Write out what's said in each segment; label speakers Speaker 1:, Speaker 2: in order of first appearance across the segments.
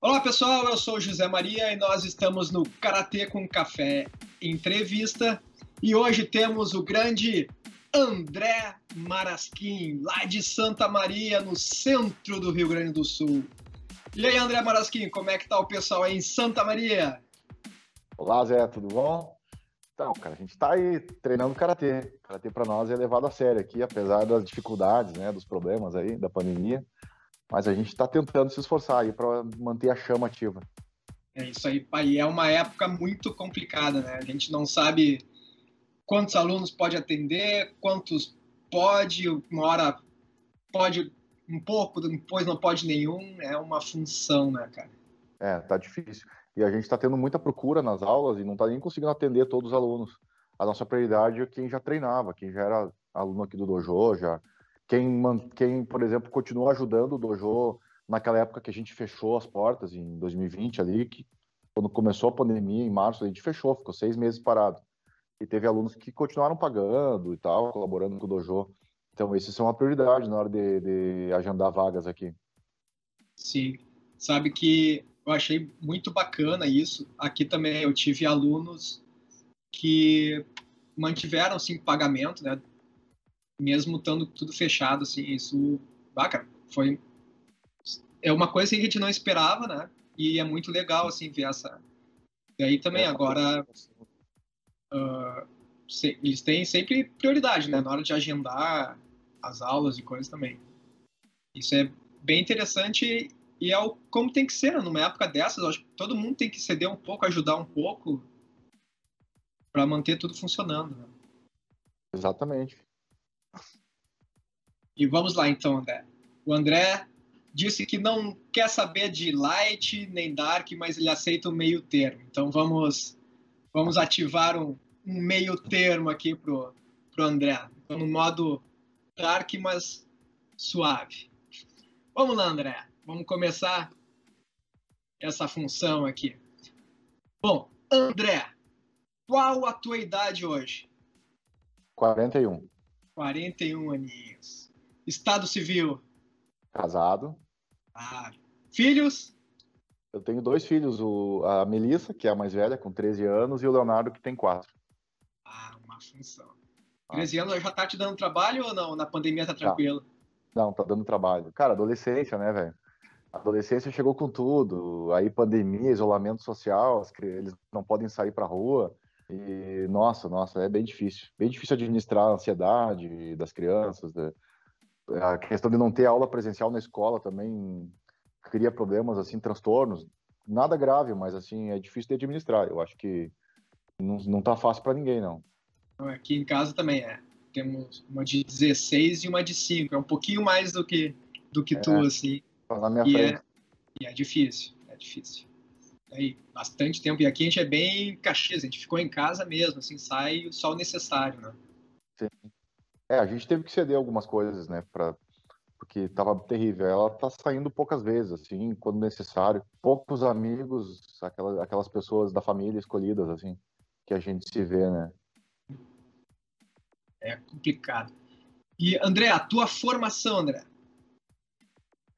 Speaker 1: Olá pessoal, eu sou José Maria e nós estamos no Karatê com Café Entrevista e hoje temos o grande André Marasquim, lá de Santa Maria, no centro do Rio Grande do Sul. E aí, André Marasquim, como é que tá o pessoal aí em Santa Maria?
Speaker 2: Olá, Zé, tudo bom? Então, cara, a gente tá aí treinando karatê. Karatê para nós é levado a sério aqui, apesar das dificuldades, né, dos problemas aí da pandemia. Mas a gente está tentando se esforçar aí para manter a chama ativa.
Speaker 1: É isso aí, pai. É uma época muito complicada, né? A gente não sabe quantos alunos pode atender, quantos pode, uma hora pode um pouco, depois não pode nenhum. É uma função, né, cara?
Speaker 2: É, tá difícil. E a gente está tendo muita procura nas aulas e não está nem conseguindo atender todos os alunos. A nossa prioridade é quem já treinava, quem já era aluno aqui do dojo, já quem, quem, por exemplo, continuou ajudando o dojo naquela época que a gente fechou as portas, em 2020 ali, que quando começou a pandemia, em março, a gente fechou, ficou seis meses parado. E teve alunos que continuaram pagando e tal, colaborando com o dojo. Então, esses são a prioridade na hora de, de agendar vagas aqui.
Speaker 1: Sim. Sabe que eu achei muito bacana isso. Aqui também eu tive alunos que mantiveram sim pagamento, né? mesmo estando tudo fechado, assim, isso, bacana, foi é uma coisa que a gente não esperava, né? E é muito legal, assim, ver essa. E aí também, é, agora, uh, se, eles têm sempre prioridade, né? Na hora de agendar as aulas e coisas também. Isso é bem interessante e é o, como tem que ser, né? numa época dessas, acho que todo mundo tem que ceder um pouco, ajudar um pouco para manter tudo funcionando. Né?
Speaker 2: Exatamente.
Speaker 1: E vamos lá então, André. O André disse que não quer saber de light nem dark, mas ele aceita o meio termo. Então vamos vamos ativar um, um meio termo aqui pro pro André. Então, no modo dark, mas suave. Vamos lá, André. Vamos começar essa função aqui. Bom, André, qual a tua idade hoje?
Speaker 2: 41.
Speaker 1: 41 aninhos. Estado civil?
Speaker 2: Casado.
Speaker 1: Ah. Filhos?
Speaker 2: Eu tenho dois filhos, o, a Melissa, que é a mais velha, com 13 anos, e o Leonardo, que tem 4.
Speaker 1: Ah, função. 13 ah. anos já tá te dando trabalho ou não? Na pandemia tá tranquilo?
Speaker 2: Não, não tá dando trabalho. Cara, adolescência, né, velho? Adolescência chegou com tudo. Aí pandemia, isolamento social, eles não podem sair pra rua. E, nossa, nossa, é bem difícil. Bem difícil administrar a ansiedade das crianças. A questão de não ter aula presencial na escola também cria problemas, assim, transtornos. Nada grave, mas, assim, é difícil de administrar. Eu acho que não, não tá fácil para ninguém, não.
Speaker 1: Aqui em casa também é. Temos uma de 16 e uma de 5. É um pouquinho mais do que, do que é, tu, assim.
Speaker 2: Na minha
Speaker 1: e
Speaker 2: frente.
Speaker 1: É, e é difícil, é difícil aí bastante tempo. E aqui a gente é bem caxias, a gente ficou em casa mesmo, assim, sai só o necessário, né?
Speaker 2: Sim. É, a gente teve que ceder algumas coisas, né, pra, porque tava terrível. Ela tá saindo poucas vezes, assim, quando necessário. Poucos amigos, aquelas, aquelas pessoas da família escolhidas, assim, que a gente se vê, né?
Speaker 1: É complicado. E, André, a tua formação, André?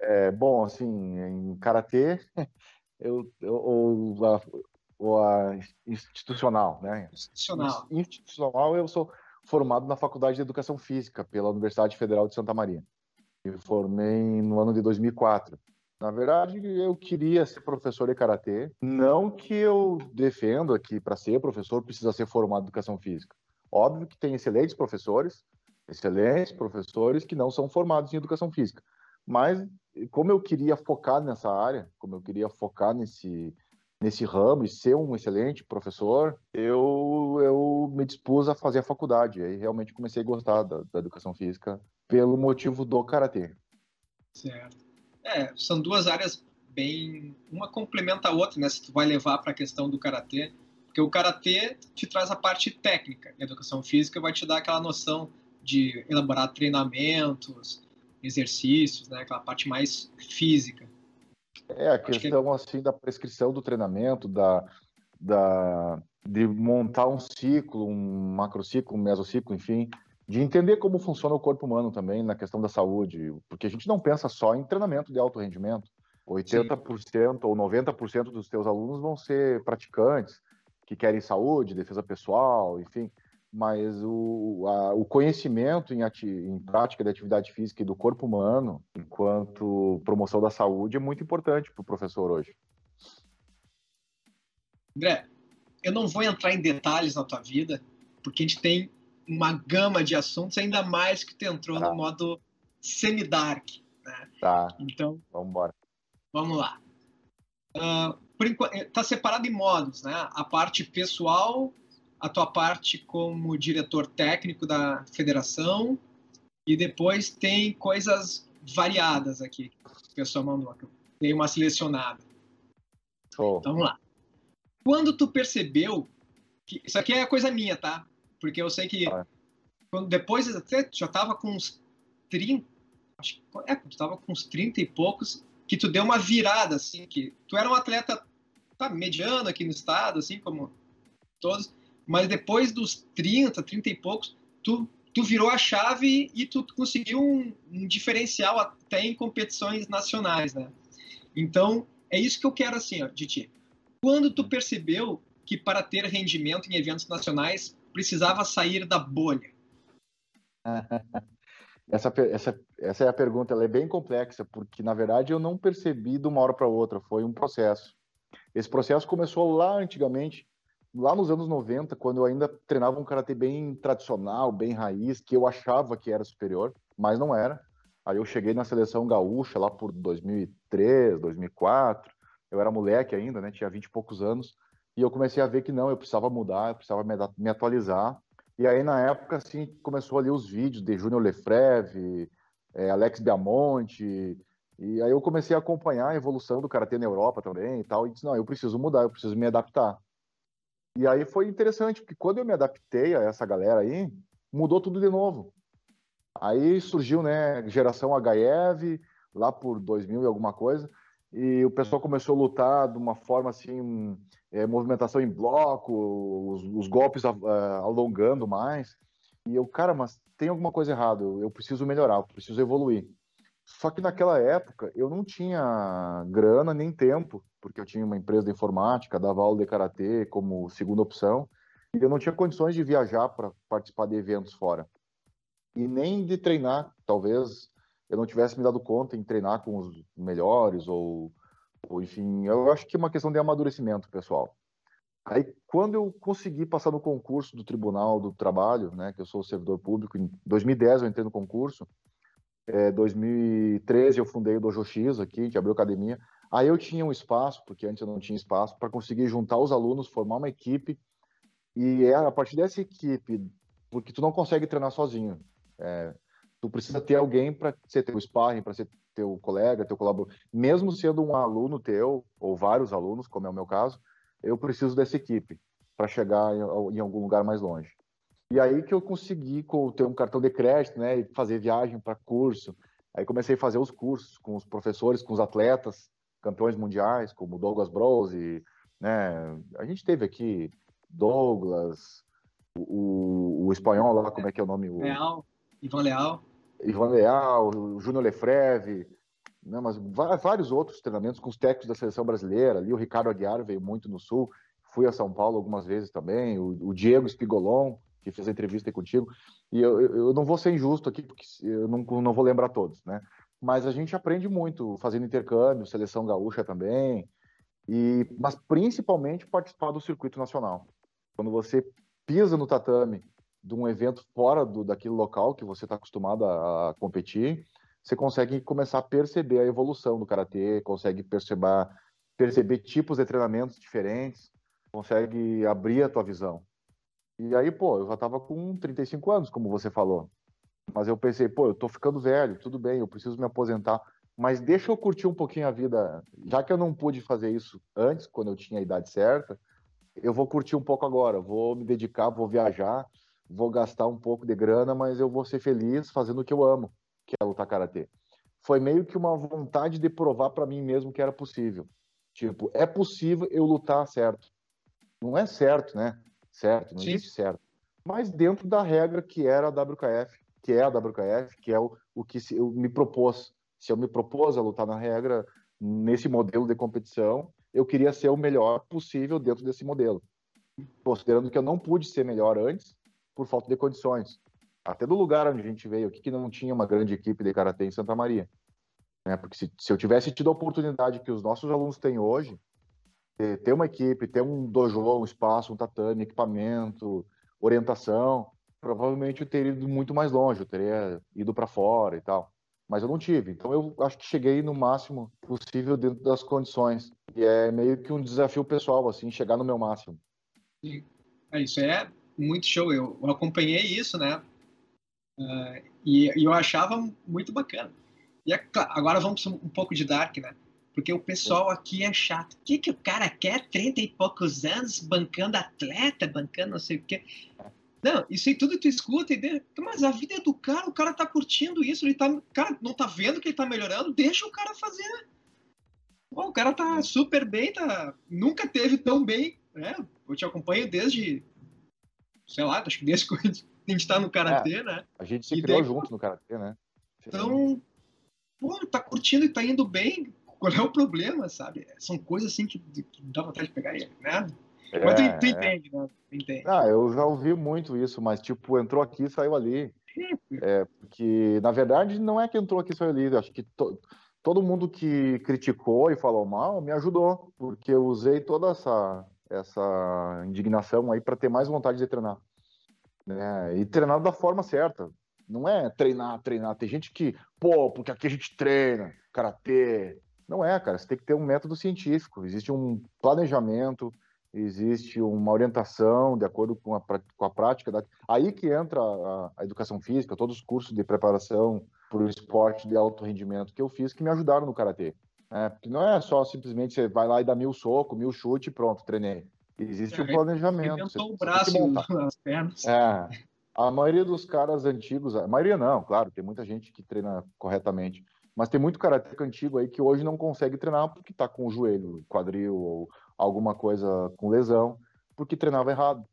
Speaker 2: É, bom, assim, em Karatê, eu, eu, ou, a, ou a institucional, né?
Speaker 1: Institucional.
Speaker 2: Institucional, eu sou formado na Faculdade de Educação Física pela Universidade Federal de Santa Maria. Me formei no ano de 2004. Na verdade, eu queria ser professor de karatê. Não que eu defendo que para ser professor precisa ser formado em educação física. Óbvio que tem excelentes professores, excelentes professores que não são formados em educação física. Mas como eu queria focar nessa área, como eu queria focar nesse nesse ramo e ser um excelente professor, eu eu me dispus a fazer a faculdade. Aí realmente comecei a gostar da, da educação física pelo motivo do karatê.
Speaker 1: Certo. É, são duas áreas bem uma complementa a outra, né? Se tu vai levar para a questão do karatê, Porque o karatê te traz a parte técnica, a educação física vai te dar aquela noção de elaborar treinamentos, exercícios, né, aquela parte mais física.
Speaker 2: É, a questão que... assim da prescrição do treinamento, da, da, de montar um ciclo, um macrociclo, um mesociclo, enfim, de entender como funciona o corpo humano também na questão da saúde, porque a gente não pensa só em treinamento de alto rendimento. 80% Sim. ou 90% dos teus alunos vão ser praticantes que querem saúde, defesa pessoal, enfim, mas o, a, o conhecimento em, ati, em prática de atividade física e do corpo humano, enquanto promoção da saúde, é muito importante para o professor hoje.
Speaker 1: André, eu não vou entrar em detalhes na tua vida, porque a gente tem uma gama de assuntos, ainda mais que tu entrou tá. no modo semi-dark. Né?
Speaker 2: Tá.
Speaker 1: Então,
Speaker 2: vamos embora.
Speaker 1: Vamos lá. Está uh, separado em modos, né? A parte pessoal, a tua parte como diretor técnico da federação e depois tem coisas variadas aqui que o pessoal mandou. Tem uma selecionada.
Speaker 2: Oh.
Speaker 1: Então, vamos lá. Quando tu percebeu que isso aqui é coisa minha, tá? Porque eu sei que ah. quando, depois até já tava com uns 30, acho que é, tu tava com uns 30 e poucos que tu deu uma virada, assim, que tu era um atleta tá, mediano aqui no estado, assim como todos, mas depois dos 30, 30 e poucos, tu, tu virou a chave e tu conseguiu um, um diferencial até em competições nacionais, né? Então, é isso que eu quero, assim, ó, de ti. Quando tu percebeu que para ter rendimento em eventos nacionais precisava sair da bolha?
Speaker 2: Essa, essa, essa é a pergunta, ela é bem complexa, porque na verdade eu não percebi de uma hora para outra, foi um processo. Esse processo começou lá antigamente, lá nos anos 90, quando eu ainda treinava um karatê bem tradicional, bem raiz, que eu achava que era superior, mas não era. Aí eu cheguei na seleção gaúcha lá por 2003, 2004. Eu era moleque ainda, né? Tinha 20 e poucos anos. E eu comecei a ver que não, eu precisava mudar, eu precisava me atualizar. E aí, na época, assim, começou ali os vídeos de Júnior Lefreve, é, Alex Biamonte, e aí eu comecei a acompanhar a evolução do Karatê na Europa também e tal, e disse, não, eu preciso mudar, eu preciso me adaptar. E aí foi interessante, porque quando eu me adaptei a essa galera aí, mudou tudo de novo. Aí surgiu, né, geração HF, lá por 2000 e alguma coisa, e o pessoal começou a lutar de uma forma assim, é, movimentação em bloco, os, os golpes a, a, alongando mais. E eu, cara, mas tem alguma coisa errada, eu, preciso melhorar, eu preciso evoluir. Só que naquela época eu não tinha grana nem tempo, porque eu tinha uma empresa de informática, dava aula de karatê como segunda opção, e eu não tinha condições de viajar para participar de eventos fora. E nem de treinar, talvez eu não tivesse me dado conta em treinar com os melhores ou enfim, eu acho que é uma questão de amadurecimento, pessoal. Aí, quando eu consegui passar no concurso do Tribunal do Trabalho, né, que eu sou servidor público, em 2010 eu entrei no concurso, é, 2013 eu fundei o Dojo X aqui, a gente abriu academia. Aí eu tinha um espaço, porque antes eu não tinha espaço, para conseguir juntar os alunos, formar uma equipe. E é a partir dessa equipe, porque tu não consegue treinar sozinho. É, tu precisa ter alguém para ser teu sparring, para ser teu colega, teu colaborador. Mesmo sendo um aluno teu, ou vários alunos, como é o meu caso, eu preciso dessa equipe para chegar em, em, algum lugar mais longe. E aí que eu consegui ter um cartão de crédito, né, e fazer viagem para curso. Aí comecei a fazer os cursos com os professores, com os atletas, campeões mundiais, como Douglas Brose, né? A gente teve aqui Douglas, o, o, espanhol lá, como é que é o nome?
Speaker 1: Leal, Ivan Leal.
Speaker 2: Ivan Leal, Júnior Lefreve, né, mas vários outros treinamentos com os técnicos da seleção brasileira. Ali o Ricardo Aguiar veio muito no Sul, fui a São Paulo algumas vezes também. O, o Diego Spigolon, que fez a entrevista contigo. E eu, eu não vou ser injusto aqui, porque eu não, não vou lembrar todos, né? Mas a gente aprende muito fazendo intercâmbio, seleção gaúcha também, e mas principalmente participar do circuito nacional. Quando você pisa no tatame de um evento fora do, daquele local que você está acostumado a, a, competir, você consegue começar a perceber a evolução do karatê, consegue perceber, perceber tipos de treinamentos diferentes, consegue abrir a tua visão. E aí, pô, eu já estava com 35 anos, como você falou. Mas eu pensei, pô, eu tô ficando velho, tudo bem, eu preciso me aposentar. Mas deixa eu curtir um pouquinho a vida. Já que eu não pude fazer isso antes, quando eu tinha a idade certa, eu vou curtir um pouco agora, vou me dedicar, vou viajar, vou gastar um pouco de grana, mas eu vou ser feliz fazendo o que eu amo, que é lutar karatê. Foi meio que uma vontade de provar para mim mesmo que era possível. Tipo, é possível eu lutar certo. Não é certo, né? Certo, não Sim. existe certo. Mas dentro da regra que era a WKF, que é a WKF, que é o, o que eu me propôs. Se eu me propôs a lutar na regra, nesse modelo de competição, eu queria ser o melhor possível dentro desse modelo. Considerando que eu não pude ser melhor antes, por falta de condições. Até do lugar onde a gente veio aqui, que não tinha uma grande equipe de karatê em Santa Maria. Né? Porque se, se eu tivesse tido a oportunidade que os nossos alunos têm hoje, ter uma equipe, ter um dojo, um espaço, um tatame, equipamento, orientação, provavelmente eu teria ido muito mais longe, eu teria ido para fora e tal mas eu não tive. Então eu acho que cheguei no máximo possível dentro das condições. E é meio que um desafio pessoal, assim, chegar no meu máximo.
Speaker 1: É, isso é muito show. Eu, acompanhei isso, né? Uh, e, e, eu achava muito bacana. E é, agora vamos um pouco de Dark, né? Porque o pessoal aqui é chato. O que, que o cara quer? 30 e poucos anos bancando atleta, bancando não sei o quê. Não, isso aí tudo tu escuta e de... mas a vida é do cara, o cara tá curtindo isso, ele tá, cara, não tá vendo que ele tá melhorando, deixa o cara fazer. O cara tá super bem, tá, nunca teve tão bem, né? Eu te acompanho desde, sei lá, acho que desde que a gente tá no karatê,
Speaker 2: é,
Speaker 1: né?
Speaker 2: A gente se e criou daí, junto no karatê, né?
Speaker 1: Então, pô, tá curtindo e tá indo bem. Qual é o problema, sabe? São coisas assim que, que dá vontade de pegar ele, né? É, mas tu, tu entende, né? Tu entende.
Speaker 2: Ah, eu já ouvi muito isso, mas tipo, entrou aqui e saiu ali. É, porque, na verdade, não é que entrou aqui e saiu ali. Acho que to, todo mundo que criticou e falou mal me ajudou, porque eu usei toda essa, essa indignação aí para ter mais vontade de treinar. Né? E treinar da forma certa. Não é treinar, treinar. Tem gente que, pô, porque aqui a gente treina, karatê. Não é, cara. Você tem que ter um método científico. Existe um planejamento, existe uma orientação de acordo com a, com a prática. Da... Aí que entra a, a, educação física, todos os cursos de preparação para o esporte de alto rendimento que eu fiz que me ajudaram no karatê. É, porque não é só simplesmente você vai lá e dá mil socos, mil chute e pronto, treinei. Existe é, um planejamento.
Speaker 1: Você, o braço as pernas.
Speaker 2: É, a maioria dos caras antigos, a maioria não, claro, tem muita gente que treina corretamente, mas tem muito karatê antigo aí que hoje não consegue treinar porque está com o joelho, quadril ou alguma coisa com lesão, porque treinava errado.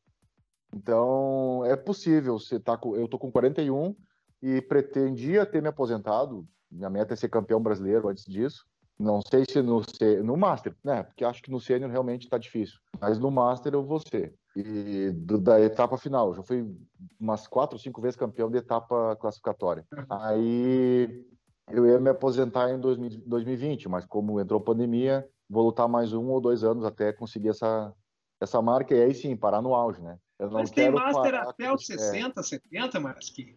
Speaker 2: Então, é possível, você tá com, eu tô com 41 e pretendia ter me aposentado, minha meta é ser campeão brasileiro antes disso. Não sei se no, no Master, né? Porque acho que no Sênior realmente está difícil. Mas no Master eu vou ser. E do, da etapa final, já fui umas quatro cinco vezes campeão de etapa classificatória. Aí eu ia me aposentar em 2020, mas como entrou pandemia, vou lutar mais um ou dois anos até conseguir essa, essa marca e aí sim, parar no auge, né?
Speaker 1: mas tem Master até os 60, é. 70, mas que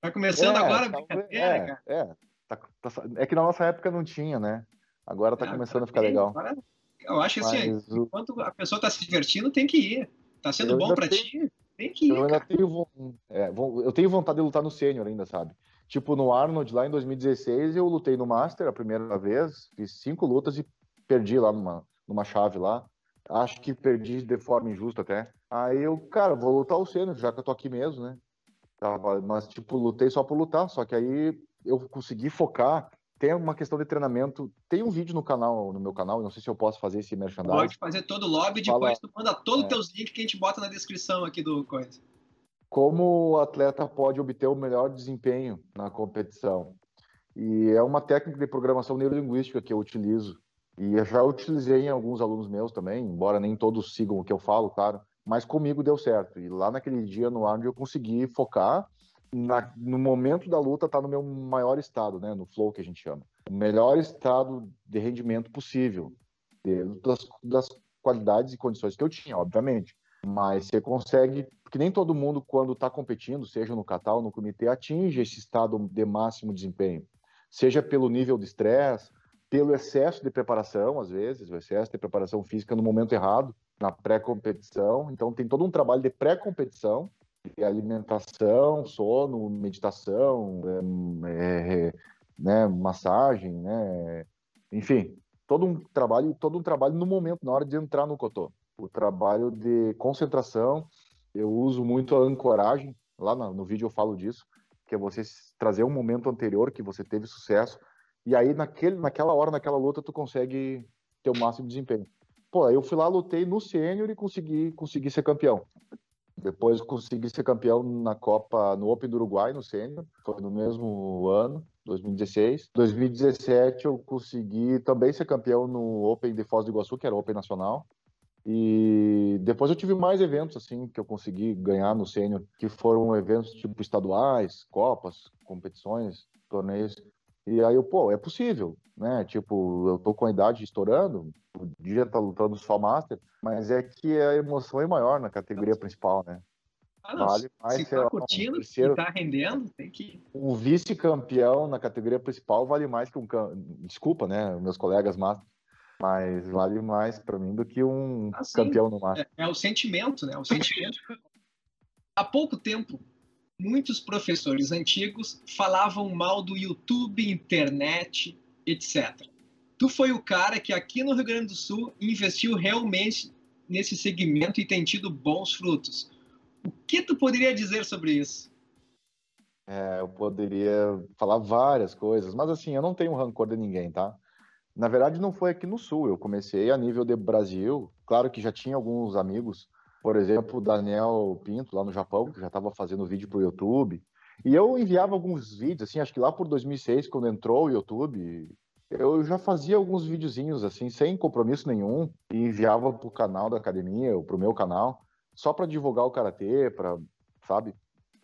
Speaker 1: tá começando é, agora a brincadeira,
Speaker 2: é, cara. É, tá, tá, é que na nossa época não tinha, né? Agora tá é, começando a ficar bem, legal. Agora,
Speaker 1: eu acho assim, o... enquanto a pessoa tá se divertindo, tem que ir. Tá sendo bom para ti, tem que ir. Eu ainda
Speaker 2: tenho, é, eu tenho vontade de lutar no sênior ainda, sabe? Tipo, no Arnold, lá em 2016, eu lutei no Master a primeira vez, fiz cinco lutas e perdi lá numa, numa chave lá. Acho que perdi de forma injusta até. Aí eu, cara, vou lutar o Senna, já que eu tô aqui mesmo, né? Mas, tipo, lutei só por lutar. Só que aí eu consegui focar. Tem uma questão de treinamento. Tem um vídeo no canal, no meu canal, não sei se eu posso fazer esse merchandising.
Speaker 1: Pode fazer todo o lobby, depois tu manda todos os é. teus links que a gente bota na descrição aqui do coisa.
Speaker 2: Como o atleta pode obter o melhor desempenho na competição. E é uma técnica de programação neurolinguística que eu utilizo e eu já utilizei em alguns alunos meus também, embora nem todos sigam o que eu falo, claro, mas comigo deu certo. E lá naquele dia no Arnold eu consegui focar na, no momento da luta tá no meu maior estado, né, no flow que a gente chama. O melhor estado de rendimento possível, das, das qualidades e condições que eu tinha, obviamente. Mas você consegue, porque nem todo mundo, quando está competindo, seja no catal no comitê, atinge esse estado de máximo desempenho. Seja pelo nível de estresse, pelo excesso de preparação, às vezes, o excesso de preparação física no momento errado, na pré-competição. Então, tem todo um trabalho de pré-competição, alimentação, sono, meditação, é, é, né, massagem, né, enfim, todo um trabalho, todo um trabalho no momento, na hora de entrar no cotô. o trabalho de concentração. Eu uso muito a ancoragem. Lá no, no vídeo eu falo disso, que é você trazer um momento anterior que você teve sucesso e aí naquele, naquela hora, naquela luta, tu consegue ter o máximo desempenho. Pô, eu fui lá, lutei no sênior e consegui, consegui ser campeão. Depois consegui ser campeão na Copa, no Open do Uruguai, no sênior, foi no mesmo ano, 2016. 2017 eu consegui também ser campeão no Open de Foz do Iguaçu, que era o Open Nacional. E depois eu tive mais eventos assim que eu consegui ganhar no sênior, que foram eventos tipo estaduais, copas, competições, torneios. E aí eu, pô, é possível, né? Tipo, eu tô com a idade estourando, podia estar tá lutando só Master, mas é que a emoção é maior na categoria principal, né?
Speaker 1: Ah, não, vale mais, se tá curtindo, um terceiro, tá rendendo, tem que...
Speaker 2: Um vice-campeão na categoria principal vale mais que um... Desculpa, né, meus colegas Master, mas vale mais para mim do que um assim, campeão no Master.
Speaker 1: É, é, o sentimento, né? O sentimento. Há pouco tempo, muitos professores antigos falavam mal do YouTube, internet, etc. Tu foi o cara que aqui no Rio Grande do Sul investiu realmente nesse segmento e tem tido bons frutos. O que tu poderia dizer sobre isso?
Speaker 2: É, eu poderia falar várias coisas, mas assim, eu não tenho rancor de ninguém, tá? Na verdade, não foi aqui no Sul. Eu comecei a nível de Brasil. Claro que já tinha alguns amigos, por exemplo, o Daniel Pinto, lá no Japão, que já estava fazendo vídeo para o YouTube. E eu enviava alguns vídeos, assim, acho que lá por 2006, quando entrou o YouTube, eu já fazia alguns videozinhos, assim, sem compromisso nenhum, e enviava para o canal da academia, ou para o meu canal, só para divulgar o karatê, para, sabe?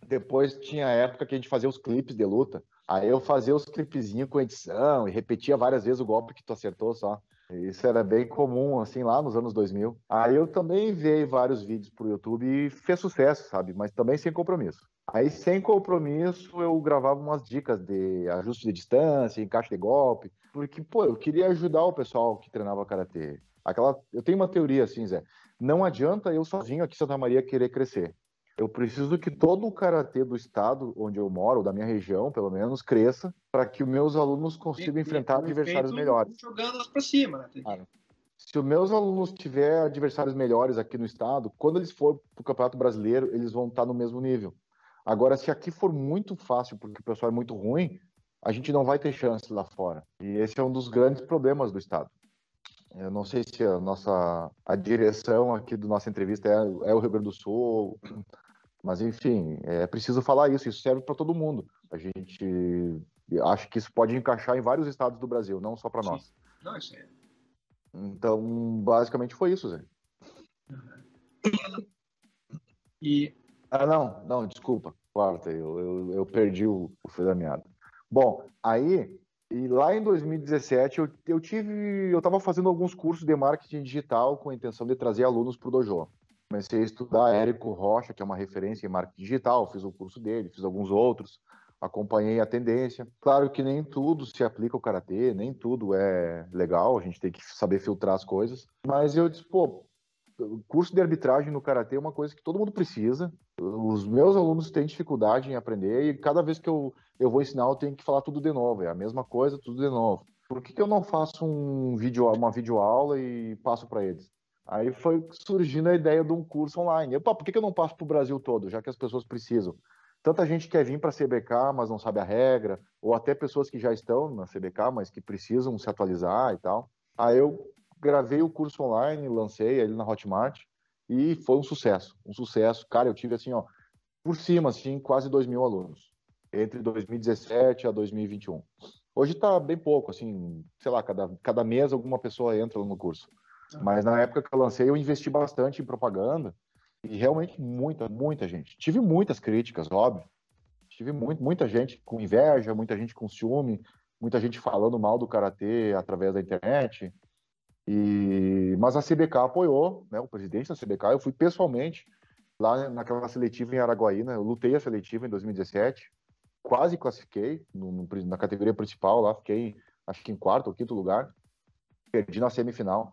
Speaker 2: Depois tinha a época que a gente fazia os clipes de luta. Aí eu fazia os clipezinhos com edição e repetia várias vezes o golpe que tu acertou só. Isso era bem comum, assim, lá nos anos 2000. Aí eu também enviei vários vídeos pro YouTube e fez sucesso, sabe? Mas também sem compromisso. Aí, sem compromisso, eu gravava umas dicas de ajuste de distância, encaixe de golpe, porque, pô, eu queria ajudar o pessoal que treinava karatê. Aquela, eu tenho uma teoria assim, Zé. Não adianta eu sozinho aqui em Santa Maria querer crescer. Eu preciso que todo o karatê do estado onde eu moro, da minha região, pelo menos, cresça, para que os meus alunos consigam e, enfrentar e, adversários melhores.
Speaker 1: Jogando para cima, né?
Speaker 2: Cara, se os meus alunos tiver adversários melhores aqui no estado, quando eles for para o Campeonato Brasileiro, eles vão estar no mesmo nível. Agora, se aqui for muito fácil, porque o pessoal é muito ruim, a gente não vai ter chance lá fora. E esse é um dos grandes problemas do estado. Eu não sei se a nossa a direção aqui da nossa entrevista é, é o Rio Grande do Sul, mas, enfim, é preciso falar isso, isso serve para todo mundo. A gente acha que isso pode encaixar em vários estados do Brasil, não só para nós.
Speaker 1: Não, isso é.
Speaker 2: Então, basicamente foi isso, Zé.
Speaker 1: E...
Speaker 2: Ah, não, não, desculpa. Quarta, eu, eu, eu perdi o, o fio da meada. Bom, aí, e lá em 2017, eu, eu tive, eu estava fazendo alguns cursos de marketing digital com a intenção de trazer alunos para o Dojo comecei a estudar Érico Rocha, que é uma referência em marketing digital, fiz o curso dele, fiz alguns outros, acompanhei a tendência. Claro que nem tudo se aplica ao karatê, nem tudo é legal, a gente tem que saber filtrar as coisas. Mas eu disse, pô, curso de arbitragem no karatê é uma coisa que todo mundo precisa. Os meus alunos têm dificuldade em aprender e cada vez que eu, eu vou ensinar, eu tenho que falar tudo de novo. É a mesma coisa, tudo de novo. Por que, que eu não faço um vídeo, uma videoaula e passo para eles? Aí foi surgindo a ideia de um curso online. Por que, eu não passo para o Brasil todo, já que as pessoas precisam? Tanta gente quer vir para a CBK, mas não sabe a regra, ou até pessoas que já estão na CBK, mas que precisam se atualizar e tal. Aí eu gravei o curso online, lancei ele na Hotmart, e foi um sucesso, um sucesso. Cara, eu tive assim, ó, por cima, assim, quase 2 mil alunos, entre 2017 a 2021. Hoje está bem pouco, assim, sei lá, cada, cada mês alguma pessoa entra no curso. Mas na época que eu lancei, eu investi bastante em propaganda e realmente muita, muita gente. Tive muitas críticas, óbvio. Tive muito, muita gente com inveja, muita gente com ciúme, muita gente falando mal do karatê através da internet. E mas a CBK apoiou, né? O presidente da CBK, eu fui pessoalmente lá naquela seletiva em Araguaína, eu lutei a seletiva em 2017, quase classifiquei no, no, na categoria principal lá, fiquei acho que em quarto ou quinto lugar, perdi na semifinal.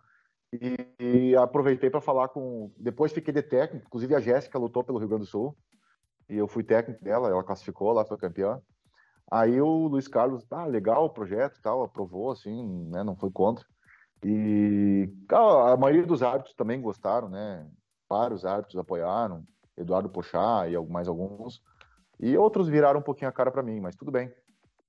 Speaker 2: E, e aproveitei para falar com. Depois fiquei de técnico, inclusive a Jéssica lutou pelo Rio Grande do Sul. E eu fui técnico dela, ela classificou lá, foi campeã. Aí o Luiz Carlos, ah, legal o projeto tal, aprovou, assim, né, não foi contra. E a, a maioria dos árbitros também gostaram, né? Vários árbitros apoiaram, Eduardo Pochá e mais alguns. E outros viraram um pouquinho a cara para mim, mas tudo bem.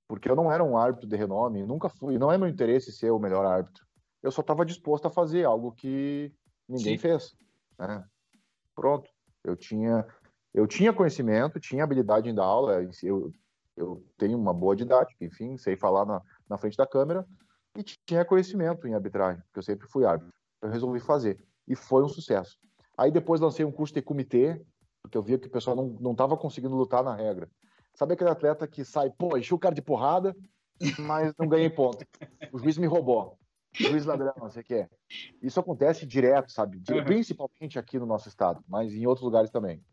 Speaker 2: Porque eu não era um árbitro de renome, nunca fui. Não é meu interesse ser o melhor árbitro. Eu só estava disposto a fazer algo que ninguém Sim. fez. Né? Pronto. Eu tinha, eu tinha conhecimento, tinha habilidade em dar aula. Eu, eu tenho uma boa didática, enfim, sei falar na, na frente da câmera. E tinha conhecimento em arbitragem, porque eu sempre fui árbitro. Eu resolvi fazer. E foi um sucesso. Aí depois lancei um curso de comitê, porque eu via que o pessoal não estava conseguindo lutar na regra. Sabe aquele atleta que sai, pô, encheu o cara de porrada, mas não ganhei ponto. O juiz me roubou. O juiz ladrão, não sei o que é. Isso acontece direto, sabe? Principalmente aqui no nosso estado, mas em outros lugares também.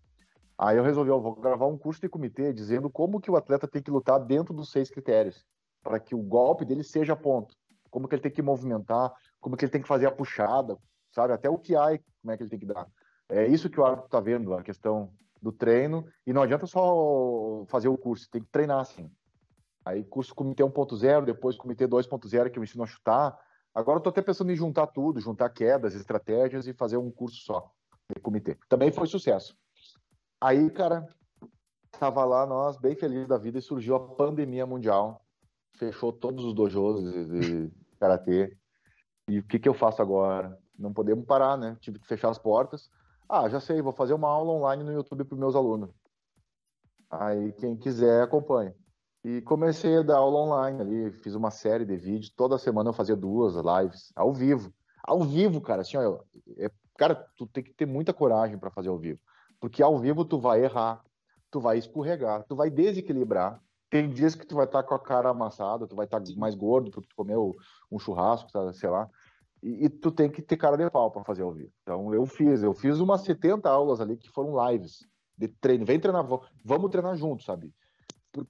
Speaker 2: Aí eu resolvi, ó, vou gravar um curso de comitê dizendo como que o atleta tem que lutar dentro dos seis critérios, para que o golpe dele seja ponto. Como que ele tem que movimentar, como que ele tem que fazer a puxada, sabe? Até o que há, como é que ele tem que dar. É isso que o árbitro está vendo, a questão do treino. E não adianta só fazer o curso, tem que treinar assim. Aí curso comitê 1.0, depois comitê 2.0 que eu ensino a chutar. Agora eu tô até pensando em juntar tudo, juntar quedas, estratégias e fazer um curso só de comitê. Também foi sucesso. Aí, cara, tava lá nós bem felizes da vida e surgiu a pandemia mundial. Fechou todos os dojos de karatê. E o que que eu faço agora? Não podemos parar, né? Tive que fechar as portas. Ah, já sei, vou fazer uma aula online no YouTube para meus alunos. Aí quem quiser acompanha. E comecei a dar aula online ali, fiz uma série de vídeos, toda semana eu fazia duas lives, ao vivo. Ao vivo, cara, assim, ó, é, cara, tu tem que ter muita coragem para fazer ao vivo. Porque ao vivo tu vai errar, tu vai escorregar, tu vai desequilibrar. Tem dias que tu vai estar tá com a cara amassada, tu vai estar tá mais gordo porque tu comeu um churrasco, sei lá e, e, tu tem que ter cara de pau para fazer ao vivo. Então eu fiz, eu fiz umas 70 aulas ali que foram lives de treino. Vem treinar, vamos treinar junto, sabe?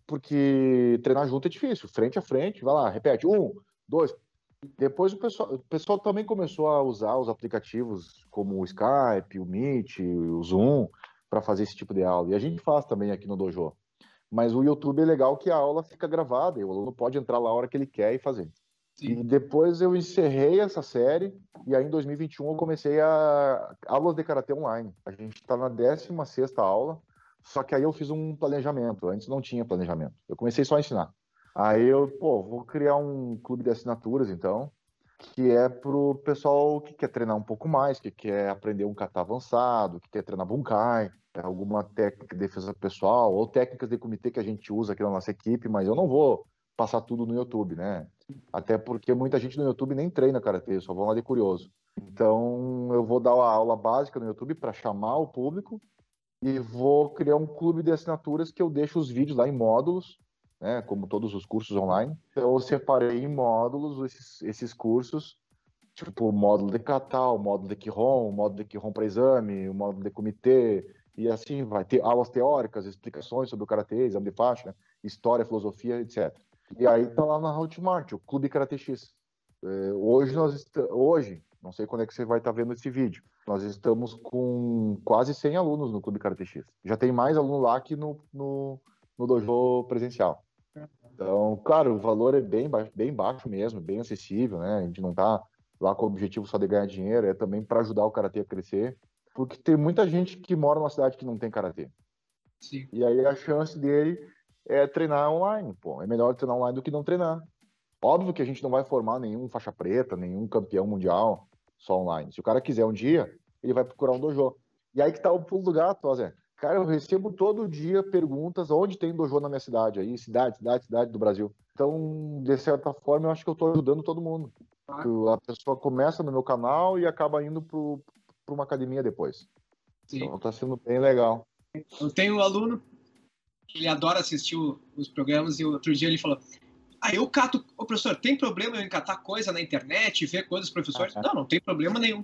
Speaker 2: Porque treinar junto é difícil, frente a frente, vai lá, repete, um, dois. Depois o pessoal, o pessoal também começou a usar os aplicativos como o Skype, o Meet, o Zoom para fazer esse tipo de aula. E a gente faz também aqui no Dojo. Mas o YouTube é legal que a aula fica gravada e o aluno pode entrar lá a hora que ele quer e fazer. Sim. E depois eu encerrei essa série e aí em 2021 eu comecei a aulas de karatê online. A gente está na 16 aula, só que aí eu fiz um planejamento. Antes não tinha planejamento. Eu comecei só a ensinar. Aí eu, pô, vou criar um clube de assinaturas então, que é pro pessoal que quer treinar um pouco mais, que quer aprender um kata avançado, que quer treinar bunkai, alguma técnica de defesa pessoal ou técnicas de comitê que a gente usa aqui na nossa equipe, mas eu não vou passar tudo no YouTube, né? Até porque muita gente no YouTube nem treina karatê, só vão lá de curioso. Então, eu vou dar uma aula básica no YouTube para chamar o público e vou criar um clube de assinaturas que eu deixo os vídeos lá em módulos, né, como todos os cursos online. Então, eu separei em módulos esses, esses cursos, tipo o módulo de kata, o módulo de Kihon, o módulo de Kihon para exame, o módulo de comitê, e assim vai ter aulas teóricas, explicações sobre o karatê, exame de faixa, história, filosofia, etc. E aí tá lá na Hotmart, o Clube Karate X. É, hoje nós hoje, não sei quando é que você vai estar tá vendo esse vídeo. Nós estamos com quase 100 alunos no Clube Karate X. Já tem mais aluno lá que no, no, no dojo presencial. Então, claro, o valor é bem baixo, bem baixo mesmo, bem acessível, né? A gente não tá lá com o objetivo só de ganhar dinheiro, é também para ajudar o karatê a crescer, porque tem muita gente que mora numa cidade que não tem karatê. Sim. E aí a chance dele é treinar online, pô. É melhor treinar online do que não treinar. Óbvio que a gente não vai formar nenhum faixa preta, nenhum campeão mundial só online. Se o cara quiser um dia, ele vai procurar um dojo. E aí que tá o pulo do gato, ó, Zé. Cara, eu recebo todo dia perguntas onde tem dojo na minha cidade aí, cidade, cidade, cidade do Brasil. Então, de certa forma, eu acho que eu tô ajudando todo mundo. A pessoa começa no meu canal e acaba indo para uma academia depois. Sim. Então tá sendo bem legal.
Speaker 1: Eu tenho um aluno ele adora assistir os programas e outro dia ele falou: Ah, eu cato. Ô, professor, tem problema em catar coisa na internet, ver coisas dos professores? Não, não tem problema nenhum.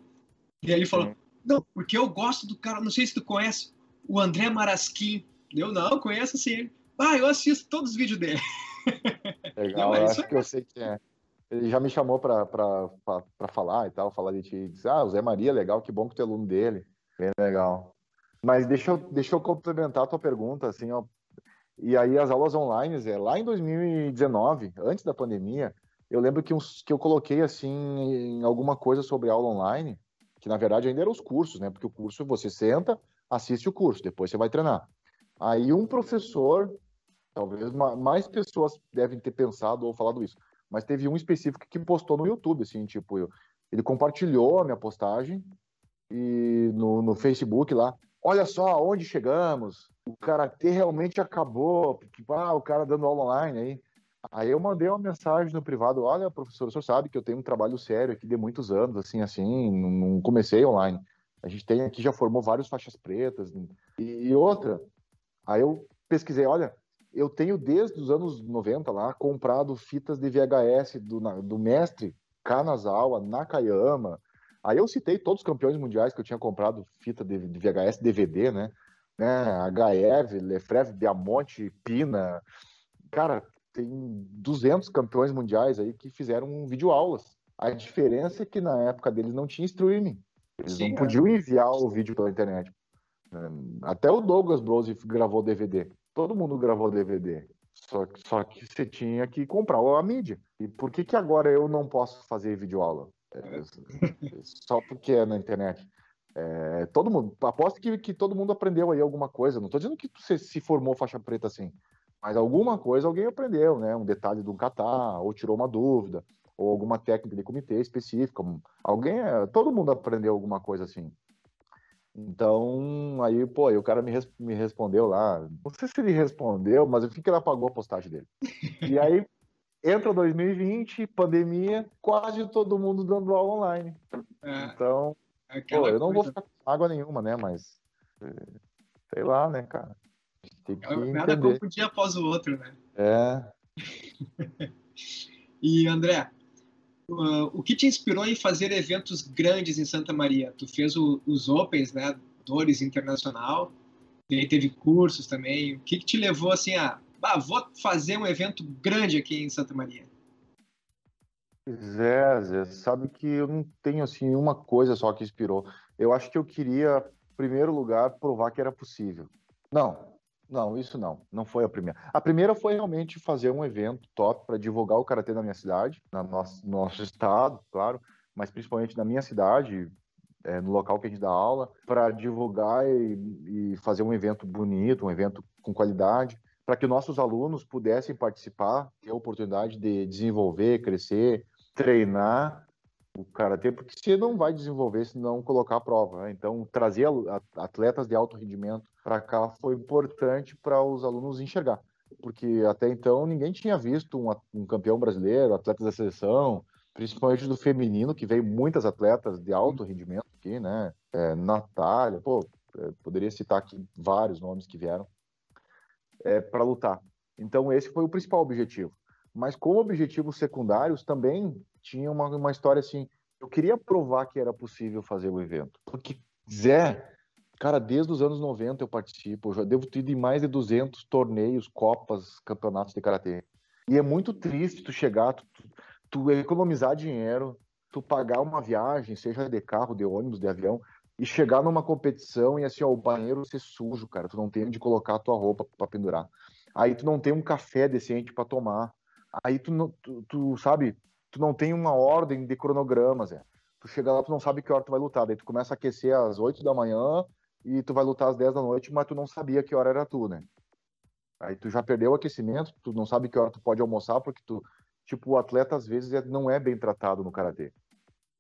Speaker 1: E aí ele falou: Não, porque eu gosto do cara, não sei se tu conhece, o André Marasquim. Eu não, conheço sim. Ah, eu assisto todos os vídeos dele.
Speaker 2: Legal, não, eu acho que eu sei quem é. Ele já me chamou para falar e tal, falar de ti. Diz, ah, o Zé Maria, legal, que bom que tu é aluno dele. Bem legal. Mas deixa eu, deixa eu complementar a tua pergunta, assim, ó, e aí as aulas online, é, lá em 2019, antes da pandemia, eu lembro que, uns, que eu coloquei assim alguma coisa sobre aula online, que na verdade ainda eram os cursos, né? Porque o curso você senta, assiste o curso, depois você vai treinar. Aí um professor, talvez mais pessoas devem ter pensado ou falado isso, mas teve um específico que postou no YouTube, assim, tipo, ele compartilhou a minha postagem e no, no Facebook lá, olha só onde chegamos, o karatê realmente acabou, tipo, ah, o cara dando aula online aí. Aí eu mandei uma mensagem no privado, olha, professor, o senhor sabe que eu tenho um trabalho sério aqui de muitos anos, assim, assim, não comecei online. A gente tem aqui, já formou vários faixas pretas. E outra, aí eu pesquisei, olha, eu tenho desde os anos 90 lá, comprado fitas de VHS do, do mestre Kanazawa, Nakayama. Aí eu citei todos os campeões mundiais que eu tinha comprado fita de, de VHS, DVD, né? né? HF, Lefreve, Biamonte, Pina. Cara, tem 200 campeões mundiais aí que fizeram videoaulas. A diferença é que na época deles não tinha streaming. Eles Sim, não podiam é. enviar o vídeo pela internet. Até o Douglas Brose gravou DVD. Todo mundo gravou DVD. Só que, só que você tinha que comprar a mídia. E por que, que agora eu não posso fazer videoaula? É, só porque é na internet. É, todo mundo, aposto que, que todo mundo aprendeu aí alguma coisa. Não estou dizendo que você se formou faixa preta assim. Mas alguma coisa alguém aprendeu, né? Um detalhe de um catar, ou tirou uma dúvida, ou alguma técnica de comitê específica. Alguém, é, todo mundo aprendeu alguma coisa assim. Então, aí, pô, aí o cara me, res, me respondeu lá. Não sei se ele respondeu, mas eu vi que ele apagou a postagem dele. E aí, entra 2020, pandemia, quase todo mundo dando aula online. É, então, pô, eu não coisa... vou ficar com água nenhuma, né? Mas, eh, sei lá, né, cara?
Speaker 1: Tem que Nada como um dia após o outro, né?
Speaker 2: É.
Speaker 1: e André, uh, o que te inspirou em fazer eventos grandes em Santa Maria? Tu fez o, os Opens, né? Dores Internacional, teve cursos também. O que, que te levou assim a, ah, vou fazer um evento grande aqui em Santa Maria?
Speaker 2: Zé, Zé, sabe que eu não tenho assim uma coisa só que inspirou. Eu acho que eu queria, em primeiro lugar, provar que era possível. Não, não, isso não. Não foi a primeira. A primeira foi realmente fazer um evento top para divulgar o karatê na minha cidade, no nosso, nosso estado, claro, mas principalmente na minha cidade, é, no local que a gente dá aula, para divulgar e, e, fazer um evento bonito, um evento com qualidade, para que nossos alunos pudessem participar, ter a oportunidade de desenvolver, crescer, treinar o karatê, porque você não vai desenvolver se não colocar a prova. Né? Então, trazer atletas de alto rendimento para cá foi importante para os alunos enxergar, porque até então ninguém tinha visto um, um, campeão brasileiro, atletas da seleção, principalmente do feminino, que veio muitas atletas de alto rendimento aqui, né? É, Natália, pô, é, poderia citar aqui vários nomes que vieram é, para lutar. Então, esse foi o principal objetivo. Mas como objetivos secundários também tinha uma, uma história assim. Eu queria provar que era possível fazer o evento. Porque, Zé, cara, desde os anos 90 eu participo. Eu já devo ter em mais de 200 torneios, copas, campeonatos de karatê. E é muito triste tu chegar, tu, tu, tu economizar dinheiro, tu pagar uma viagem, seja de carro, de ônibus, de avião, e chegar numa competição e assim, ó, o banheiro ser sujo, cara. Tu não tem onde colocar a tua roupa para pendurar. Aí tu não tem um café decente para tomar. Aí tu, tu, tu, sabe, tu não tem uma ordem de cronogramas, é. Tu chega lá, tu não sabe que hora tu vai lutar, daí tu começa a aquecer às 8 da manhã e tu vai lutar às 10 da noite, mas tu não sabia que hora era tu, né? Aí tu já perdeu o aquecimento, tu não sabe que hora tu pode almoçar, porque tu, tipo, o atleta às vezes é, não é bem tratado no karatê.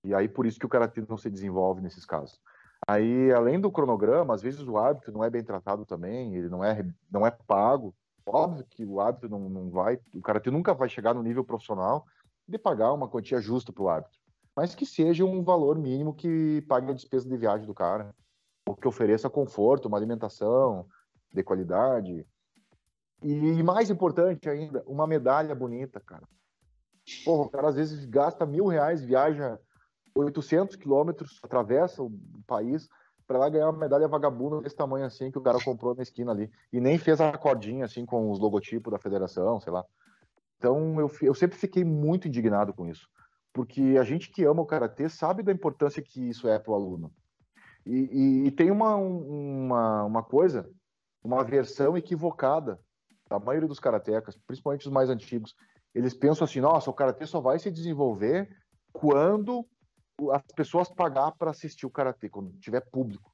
Speaker 2: E aí por isso que o karatê não se desenvolve nesses casos. Aí, além do cronograma, às vezes o árbitro não é bem tratado também, ele não é, não é pago. Óbvio que o árbitro não, não vai, o karatê nunca vai chegar no nível profissional, de pagar uma quantia justa para o árbitro, mas que seja um valor mínimo que pague a despesa de viagem do cara, ou que ofereça conforto, uma alimentação de qualidade. E mais importante ainda, uma medalha bonita, cara. Porra, o cara às vezes gasta mil reais, viaja 800 quilômetros, atravessa o país para lá ganhar uma medalha vagabunda desse tamanho assim que o cara comprou na esquina ali. E nem fez a cordinha assim com os logotipos da federação, sei lá. Então eu, eu sempre fiquei muito indignado com isso, porque a gente que ama o karatê sabe da importância que isso é para o aluno. E, e, e, tem uma, uma, uma coisa, uma versão equivocada da maioria dos karatecas, principalmente os mais antigos, Eles pensam assim: nossa, o karatê só vai se desenvolver quando as pessoas pagar para assistir o karatê, quando tiver público.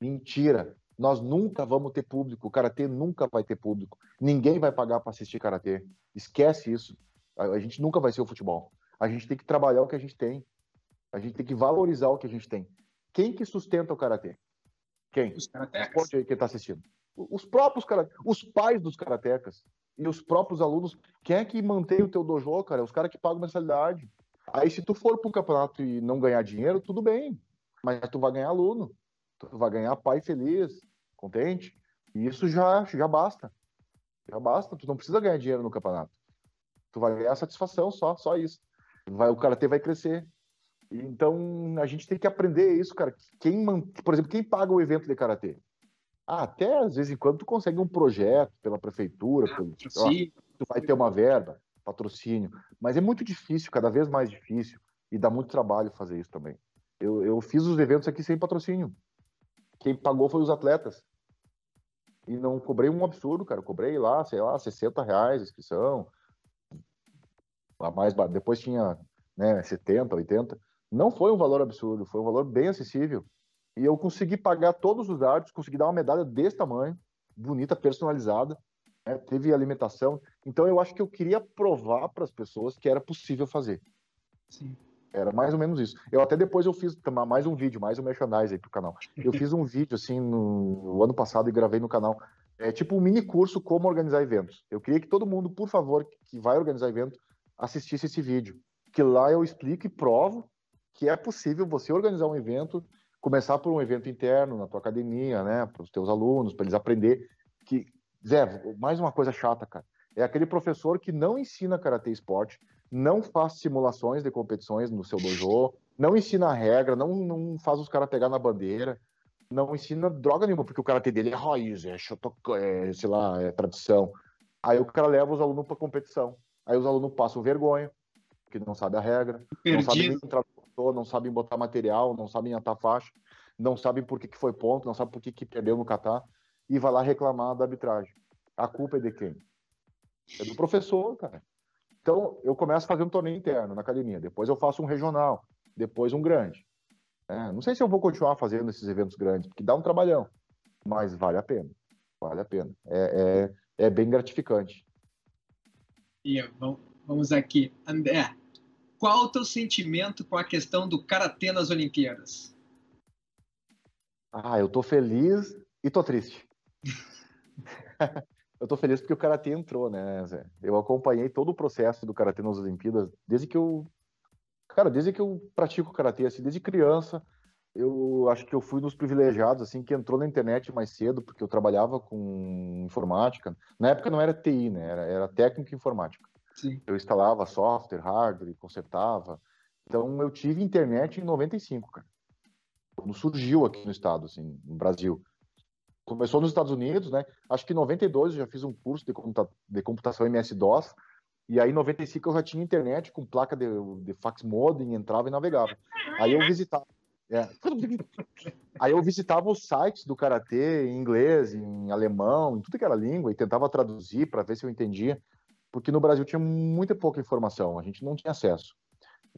Speaker 2: Mentira. Nós nunca vamos ter público. O karatê nunca vai ter público. Ninguém vai pagar para assistir karatê. Esquece isso. A gente nunca vai ser o futebol. A gente tem que trabalhar o que a gente tem. A gente tem que valorizar o que a gente tem. Quem que sustenta o karatê? Quem?
Speaker 1: Os karatecas.
Speaker 2: Responde aí quem está assistindo. Os próprios karatecas, os pais dos karatecas e os próprios alunos. Quem é que mantém o teu dojo, cara? Os caras que pagam mensalidade. Aí se tu for pro campeonato e não ganhar dinheiro, tudo bem. Mas tu vai ganhar aluno. Tu vai ganhar pai feliz, contente. E isso já, já basta. Já basta. Tu não precisa ganhar dinheiro no campeonato. Tu vai ganhar satisfação só, só isso. Vai, o karatê vai crescer. Então a gente tem que aprender isso, cara. Quem, por exemplo, quem paga o evento de karatê? Ah, até às vezes em quando tu consegue um projeto pela prefeitura, ah, pelo, ó, tu vai ter uma verba, patrocínio, mas é muito difícil, cada vez mais difícil, e dá muito trabalho fazer isso também. Eu, eu fiz os eventos aqui sem patrocínio. Quem pagou foi os atletas. E não cobrei um absurdo, cara. Cobrei lá, sei lá, 60 reais a inscrição. A mais, depois tinha né, 70, 80. Não foi um valor absurdo, foi um valor bem acessível. E eu consegui pagar todos os artes, consegui dar uma medalha desse tamanho, bonita, personalizada. Né, teve alimentação. Então eu acho que eu queria provar para as pessoas que era possível fazer.
Speaker 1: Sim.
Speaker 2: Era mais ou menos isso. Eu até depois eu fiz mais um vídeo, mais um merchandising aí pro canal. Eu fiz um vídeo assim no, no, ano passado e gravei no canal. É tipo um mini curso como organizar eventos. Eu queria que todo mundo, por favor, que vai organizar evento, assistisse esse vídeo. Que lá eu explico e provo que é possível você organizar um evento, começar por um evento interno na tua academia, né, para os teus alunos, para eles aprender que Zé, mais uma coisa chata, cara. É aquele professor que não ensina karatê esporte, não faz simulações de competições no seu dojo, não ensina a regra, não, não faz os caras pegar na bandeira, não ensina droga nenhuma, porque o karatê dele é raiz, é, shotokan, é sei lá, é tradição. Aí o cara leva os alunos para competição. Aí os alunos passam vergonha, porque não sabe a regra, Perdido. não sabem entrar no não sabem botar material, não sabem atar faixa, não sabem por que, que foi ponto, não sabem por que, que perdeu no catar, e vai lá reclamar da arbitragem. A culpa é de quem? É do professor, cara. Então, eu começo fazendo um torneio interno na academia, depois eu faço um regional, depois um grande. É, não sei se eu vou continuar fazendo esses eventos grandes, porque dá um trabalhão, mas vale a pena. Vale a pena. É, é, é bem gratificante.
Speaker 1: E vamos aqui. André, qual o teu sentimento com a questão do Karatê nas Olimpíadas?
Speaker 2: Ah, eu tô feliz e tô triste. eu tô feliz porque o karatê entrou, né, Zé? Eu acompanhei todo o processo do karatê nas Olimpíadas desde que eu, cara, desde que eu pratico karatê, assim, desde criança. Eu acho que eu fui dos privilegiados, assim, que entrou na internet mais cedo, porque eu trabalhava com informática. Na época não era TI, né? Era, era técnico informática.
Speaker 1: Sim.
Speaker 2: Eu instalava software, hardware, consertava. Então eu tive internet em 95, cara. Quando surgiu aqui no estado, assim, no Brasil começou nos Estados Unidos, né? Acho que em 92 eu já fiz um curso de, computa de computação MS-DOS, e aí em 95 eu já tinha internet com placa de, de fax modem, entrava e navegava. Aí eu visitava. É. Aí eu visitava os sites do karatê em inglês, em alemão, em tudo que era língua, e tentava traduzir para ver se eu entendia, porque no Brasil tinha muita pouca informação, a gente não tinha acesso.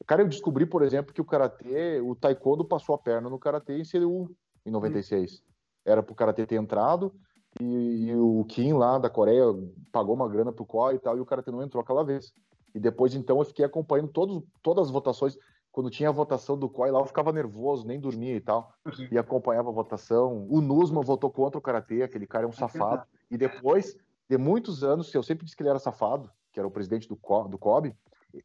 Speaker 2: Cara, eu descobri, por exemplo, que o karatê, o taekwondo passou a perna no karatê em Seul em 96. Hum era pro cara ter, ter entrado, e, e, o Kim lá da Coreia pagou uma grana pro COI e tal, e o Karatê não entrou aquela vez. E depois, então, eu fiquei acompanhando todos, todas as votações. Quando tinha a votação do COI lá, eu ficava nervoso, nem dormia e tal. Uhum. E acompanhava a votação. O Nusman votou contra o Karatê, aquele cara é um é safado. E depois de muitos anos, eu sempre disse que ele era safado, que era o presidente do, Co do COB,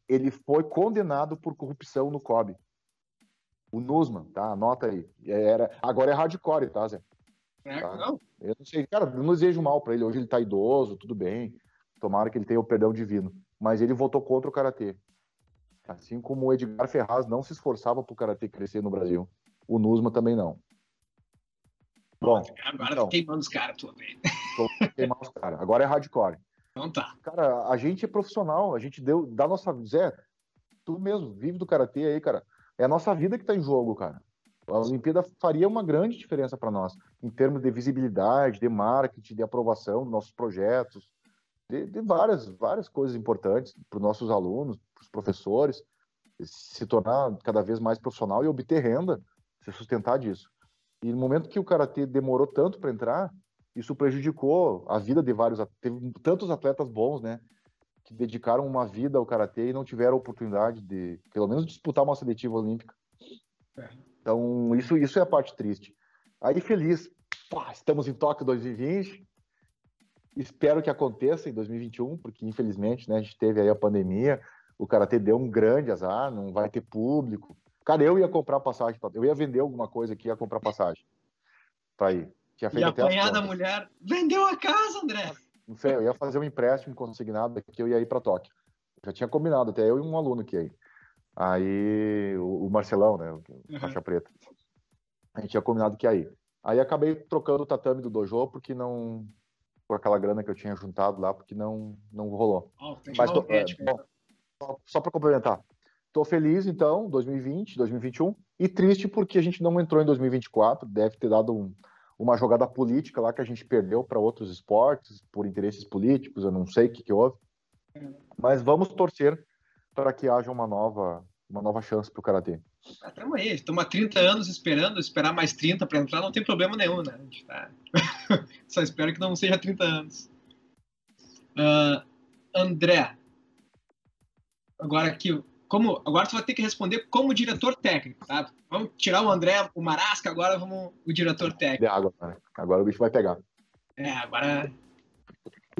Speaker 2: ele foi condenado por corrupção no COB. O Nusman, tá? Anota aí. Era, agora é hardcore, tá, Zé?
Speaker 1: É, tá? não.
Speaker 2: Eu não sei, cara, não desejo mal para ele. Hoje ele tá idoso, tudo bem. Tomara que ele tenha o perdão divino. Mas ele votou contra o karatê. Assim como o Edgar Ferraz não se esforçava para o karatê crescer no Brasil. O Nusma também não.
Speaker 1: Bom, agora então, queimando os caras, tua vez.
Speaker 2: queimando os caras. Agora é hardcore.
Speaker 1: Então tá.
Speaker 2: Cara, a gente é profissional, a gente deu, dá nossa. Zé, tu mesmo, vive do karatê aí, cara. É a nossa vida que tá em jogo, cara. A Olimpíada faria uma grande diferença para nós, em termos de visibilidade, de marketing, de aprovação dos nossos projetos. de, de várias, várias coisas importantes para os nossos alunos, para os professores, se tornar cada vez mais profissional e obter renda, se sustentar disso. E no momento que o karatê demorou tanto para entrar, isso prejudicou a vida de vários. Teve tantos atletas bons, né? Que dedicaram uma vida ao karatê e não tiveram a oportunidade de, pelo menos, disputar uma seletiva olímpica. É. Então, isso, isso é a parte triste. Aí, feliz, pá, estamos em Tóquio 2020. Espero que aconteça em 2021, porque infelizmente né, a gente teve aí a pandemia. O karatê deu um grande azar, não vai ter público. Cara, eu ia comprar passagem, eu ia vender alguma coisa aqui, ia comprar passagem para ir.
Speaker 1: Tinha feito e apanhar da mulher, vendeu a casa, André.
Speaker 2: Não sei, eu ia fazer um empréstimo consignado aqui, eu ia ir para Tóquio. Já tinha combinado, até eu e um aluno aqui aí. Aí, o, Marcelão, né, o uhum. faixa preta. A gente tinha combinado que ir. Aí acabei trocando o tatame do dojo porque não por aquela grana que eu tinha juntado lá, porque não não rolou. Oh, Mas tô, é, bom, só, só para complementar, Estou feliz, então, 2020, 2021, e triste porque a gente não entrou em 2024. Deve ter dado um, uma jogada política lá que a gente perdeu para outros esportes, por interesses políticos, eu não sei o que, que houve. Mas vamos torcer para que haja uma nova, uma nova chance para o Karatê.
Speaker 1: Estamos aí, estamos há 30 anos esperando, esperar mais 30 para entrar não tem problema nenhum, né? Tá... Só espero que não seja 30 anos. Uh, André, agora aqui, como agora você vai ter que responder como diretor técnico, tá? Vamos tirar o André, o Marasca, agora vamos o diretor técnico.
Speaker 2: Água, né? Agora o bicho vai pegar.
Speaker 1: É, agora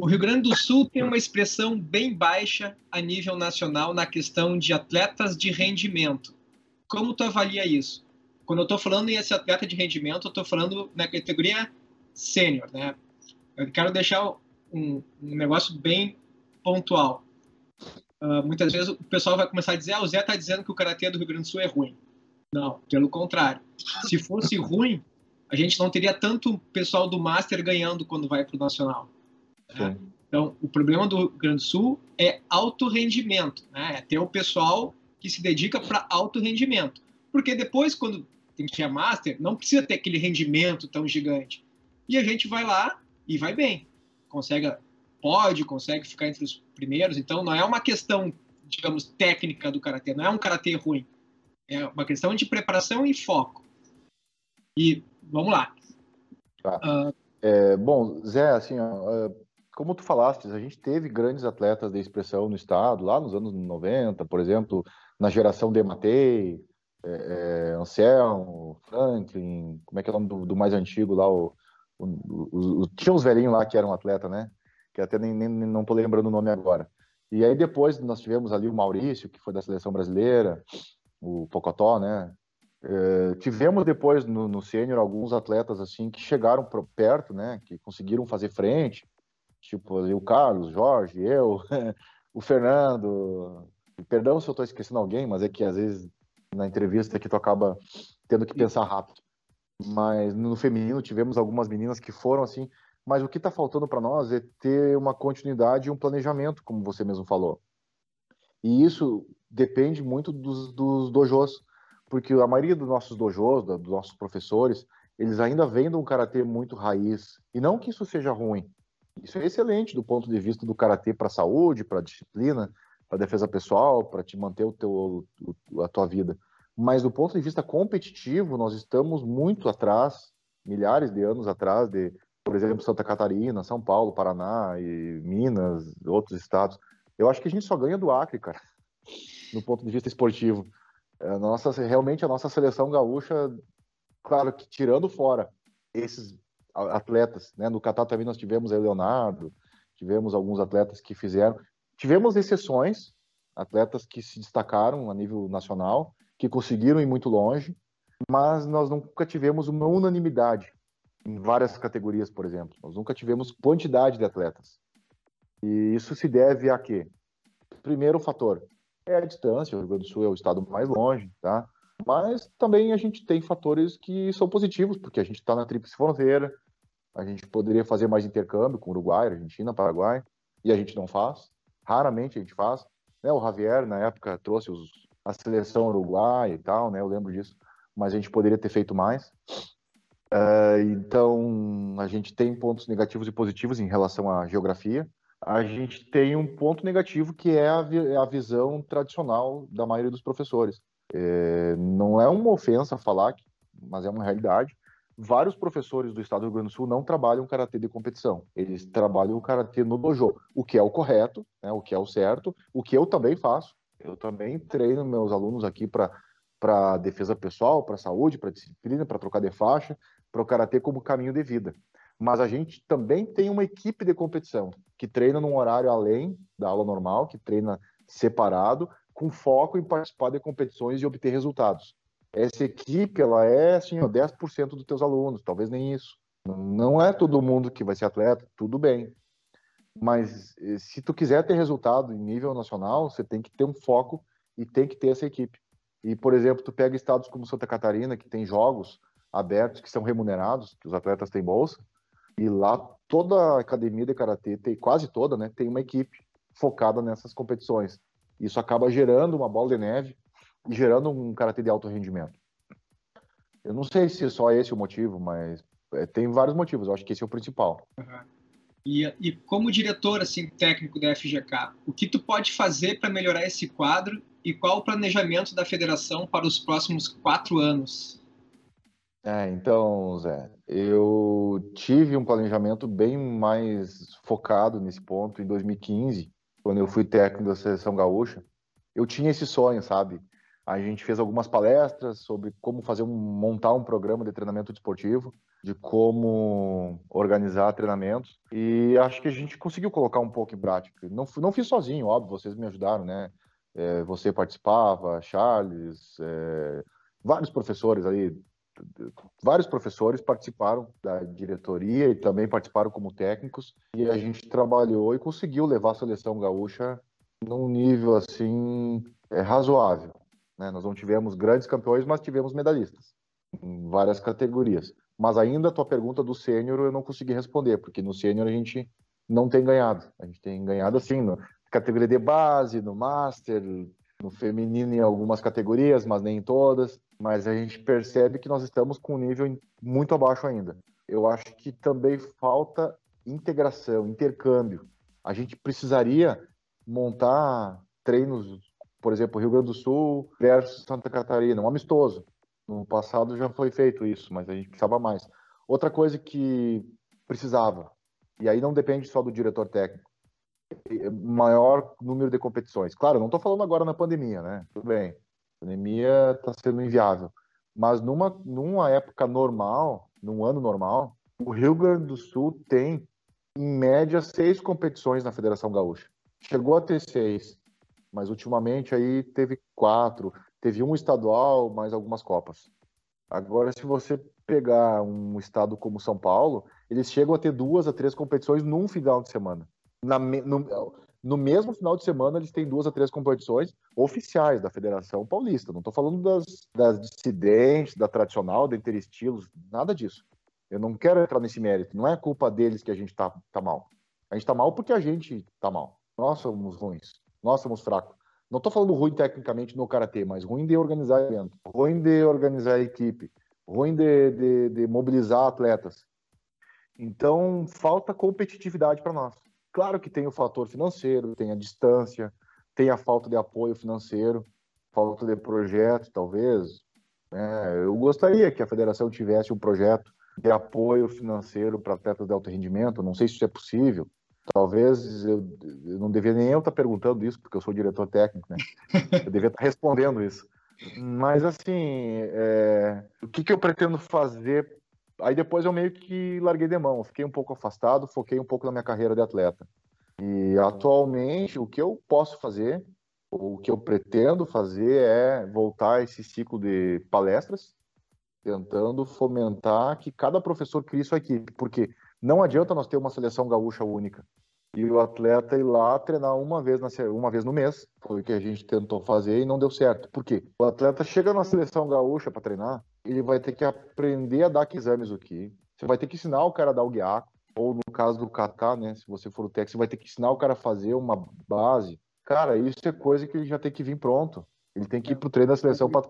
Speaker 1: o Rio Grande do Sul tem uma expressão bem baixa a nível nacional na questão de atletas de rendimento. Como tu avalia isso? Quando eu estou falando em esse atleta de rendimento, eu estou falando na categoria sênior, né? Eu quero deixar um, um negócio bem pontual. Uh, muitas vezes o pessoal vai começar a dizer: ah, o Zé está dizendo que o karatê do Rio Grande do Sul é ruim. Não, pelo contrário. Se fosse ruim, a gente não teria tanto pessoal do Master ganhando quando vai para o Nacional. Né? Então, o problema do Rio Grande do Sul é alto rendimento, né? é ter o pessoal que se dedica para alto rendimento. Porque depois, quando tem que ir a Master, não precisa ter aquele rendimento tão gigante. E a gente vai lá e vai bem. Consegue pode, consegue ficar entre os primeiros. Então, não é uma questão, digamos, técnica do karatê, não é um karatê ruim. É uma questão de preparação e foco. E vamos lá.
Speaker 2: Tá. Uh, é, bom, Zé, assim, ó, é, como tu falaste, a gente teve grandes atletas de expressão no estado, lá nos anos 90, por exemplo, na geração de Matei, é, é, Anselmo, Franklin, como é que é o nome do, do mais antigo lá? O, o, o, o, tinha uns velhinhos lá que eram atleta, né? que até nem, nem não estou lembrando o nome agora. E aí depois nós tivemos ali o Maurício, que foi da seleção brasileira, o Pocotó, né? É, tivemos depois no, no sênior alguns atletas assim que chegaram pro, perto, né? Que conseguiram fazer frente, tipo o Carlos, Jorge, eu, o Fernando. Perdão se eu estou esquecendo alguém, mas é que às vezes na entrevista que tu acaba tendo que pensar rápido. Mas no feminino tivemos algumas meninas que foram assim mas o que está faltando para nós é ter uma continuidade e um planejamento, como você mesmo falou. E isso depende muito dos, dos dojos, porque a maioria dos nossos dojos, dos nossos professores, eles ainda vêm de um karatê muito raiz. E não que isso seja ruim. Isso é excelente do ponto de vista do karatê para a saúde, para a disciplina, para a defesa pessoal, para te manter o teu, a tua vida. Mas do ponto de vista competitivo, nós estamos muito atrás, milhares de anos atrás de por exemplo, Santa Catarina, São Paulo, Paraná e Minas, outros estados. Eu acho que a gente só ganha do Acre, cara, no ponto de vista esportivo. É, nossa, realmente a nossa seleção gaúcha, claro que tirando fora esses atletas, né? No Catar também nós tivemos aí Leonardo, tivemos alguns atletas que fizeram, tivemos exceções, atletas que se destacaram a nível nacional, que conseguiram ir muito longe, mas nós nunca tivemos uma unanimidade em várias categorias, por exemplo. Nós nunca tivemos quantidade de atletas. E isso se deve a quê? Primeiro fator é a distância, o Rio Grande do Sul é o estado mais longe, tá? Mas também a gente tem fatores que são positivos, porque a gente está na tríplice fronteira, a gente poderia fazer mais intercâmbio com Uruguai, Argentina, Paraguai, e a gente não faz. Raramente a gente faz. Né? O Javier, na época, trouxe os, a seleção uruguaia e tal, né? Eu lembro disso. Mas a gente poderia ter feito mais. Uh, então, a gente tem pontos negativos e positivos em relação à geografia, a gente tem um ponto negativo que é a, vi a visão tradicional da maioria dos professores. É, não é uma ofensa falar, mas é uma realidade. Vários professores do estado do Rio Grande do Sul não trabalham karatê de competição. Eles trabalham o karatê no dojo, o que é o correto, né, o que é o certo, o que eu também faço. Eu também treino meus alunos aqui para defesa pessoal, para saúde, para disciplina, para trocar de faixa, para o karatê como caminho de vida. Mas a gente também tem uma equipe de competição que treina num horário além da aula normal, que treina separado, com foco em participar de competições e obter resultados. Essa equipe, ela é assim, 10% dos teus alunos, talvez nem isso. Não é todo mundo que vai ser atleta, tudo bem. Mas eh, se tu quiser ter resultado em nível nacional, você tem que ter um foco e tem que ter essa equipe. E, por exemplo, tu pega estados como Santa Catarina, que tem jogos abertos que são remunerados, que os atletas têm bolsa, e lá toda a academia de karatê, tem, quase toda, né, tem uma equipe focada nessas competições. Isso acaba gerando uma bola de neve e gerando um karatê de alto rendimento. Eu não sei se é só esse o motivo, mas é, tem vários motivos. Eu acho que esse é o principal.
Speaker 1: Uhum. E, e, como diretor assim técnico da FGK, o que tu pode fazer para melhorar esse quadro e qual o planejamento da federação para os próximos quatro anos?
Speaker 2: É, então, Zé, eu tive um planejamento bem mais focado nesse ponto em 2015, quando eu fui técnico da seleção gaúcha. Eu tinha esse sonho, sabe? A gente fez algumas palestras sobre como fazer um, montar um programa de treinamento desportivo, de como organizar treinamentos, e acho que a gente conseguiu colocar um pouco em prática. Não, não fiz sozinho, óbvio, vocês me ajudaram, né? É, você participava, Charles, é, vários professores aí, vários professores participaram da diretoria e também participaram como técnicos e a gente trabalhou e conseguiu levar a seleção gaúcha num nível assim é, razoável. Né? Nós não tivemos grandes campeões, mas tivemos medalhistas em várias categorias. Mas ainda a tua pergunta do sênior eu não consegui responder, porque no sênior a gente não tem ganhado. A gente tem ganhado assim, na categoria de base, no master, no feminino em algumas categorias, mas nem em todas mas a gente percebe que nós estamos com um nível muito abaixo ainda. Eu acho que também falta integração, intercâmbio. A gente precisaria montar treinos, por exemplo, Rio Grande do Sul versus Santa Catarina, um amistoso. No passado já foi feito isso, mas a gente precisava mais. Outra coisa que precisava, e aí não depende só do diretor técnico, maior número de competições. Claro, não estou falando agora na pandemia, né? Tudo bem pandemia está sendo inviável. Mas numa, numa época normal, num ano normal, o Rio Grande do Sul tem, em média, seis competições na Federação Gaúcha. Chegou a ter seis, mas ultimamente aí teve quatro. Teve um estadual, mais algumas copas. Agora, se você pegar um estado como São Paulo, eles chegam a ter duas a três competições num final de semana. Na, no, no mesmo final de semana, eles têm duas a três competições oficiais da Federação Paulista. Não estou falando das, das dissidentes, da tradicional, da interestilos, nada disso. Eu não quero entrar nesse mérito. Não é culpa deles que a gente está tá mal. A gente está mal porque a gente está mal. Nós somos ruins. Nós somos fracos. Não estou falando ruim tecnicamente no karatê, mas ruim de organizar evento, ruim de organizar equipe, ruim de, de, de mobilizar atletas. Então falta competitividade para nós. Claro que tem o fator financeiro, tem a distância, tem a falta de apoio financeiro, falta de projeto, talvez. É, eu gostaria que a federação tivesse um projeto de apoio financeiro para atletas de alto rendimento. Não sei se isso é possível. Talvez eu, eu não devia nem eu estar perguntando isso, porque eu sou diretor técnico, né? Eu devia estar respondendo isso. Mas, assim, é, o que, que eu pretendo fazer Aí depois eu meio que larguei de mão, fiquei um pouco afastado, foquei um pouco na minha carreira de atleta. E atualmente o que eu posso fazer, o que eu pretendo fazer é voltar esse ciclo de palestras, tentando fomentar que cada professor crie sua equipe, porque não adianta nós ter uma seleção gaúcha única e o atleta ir lá treinar uma vez, na, uma vez no mês. Foi o que a gente tentou fazer e não deu certo. Por quê? O atleta chega na seleção gaúcha para treinar, ele vai ter que aprender a dar exames aqui. Você vai ter que ensinar o cara a dar o guiaco. Ou no caso do kata, né? Se você for o técnico, você vai ter que ensinar o cara a fazer uma base. Cara, isso é coisa que ele já tem que vir pronto. Ele tem que ir pro treino da seleção para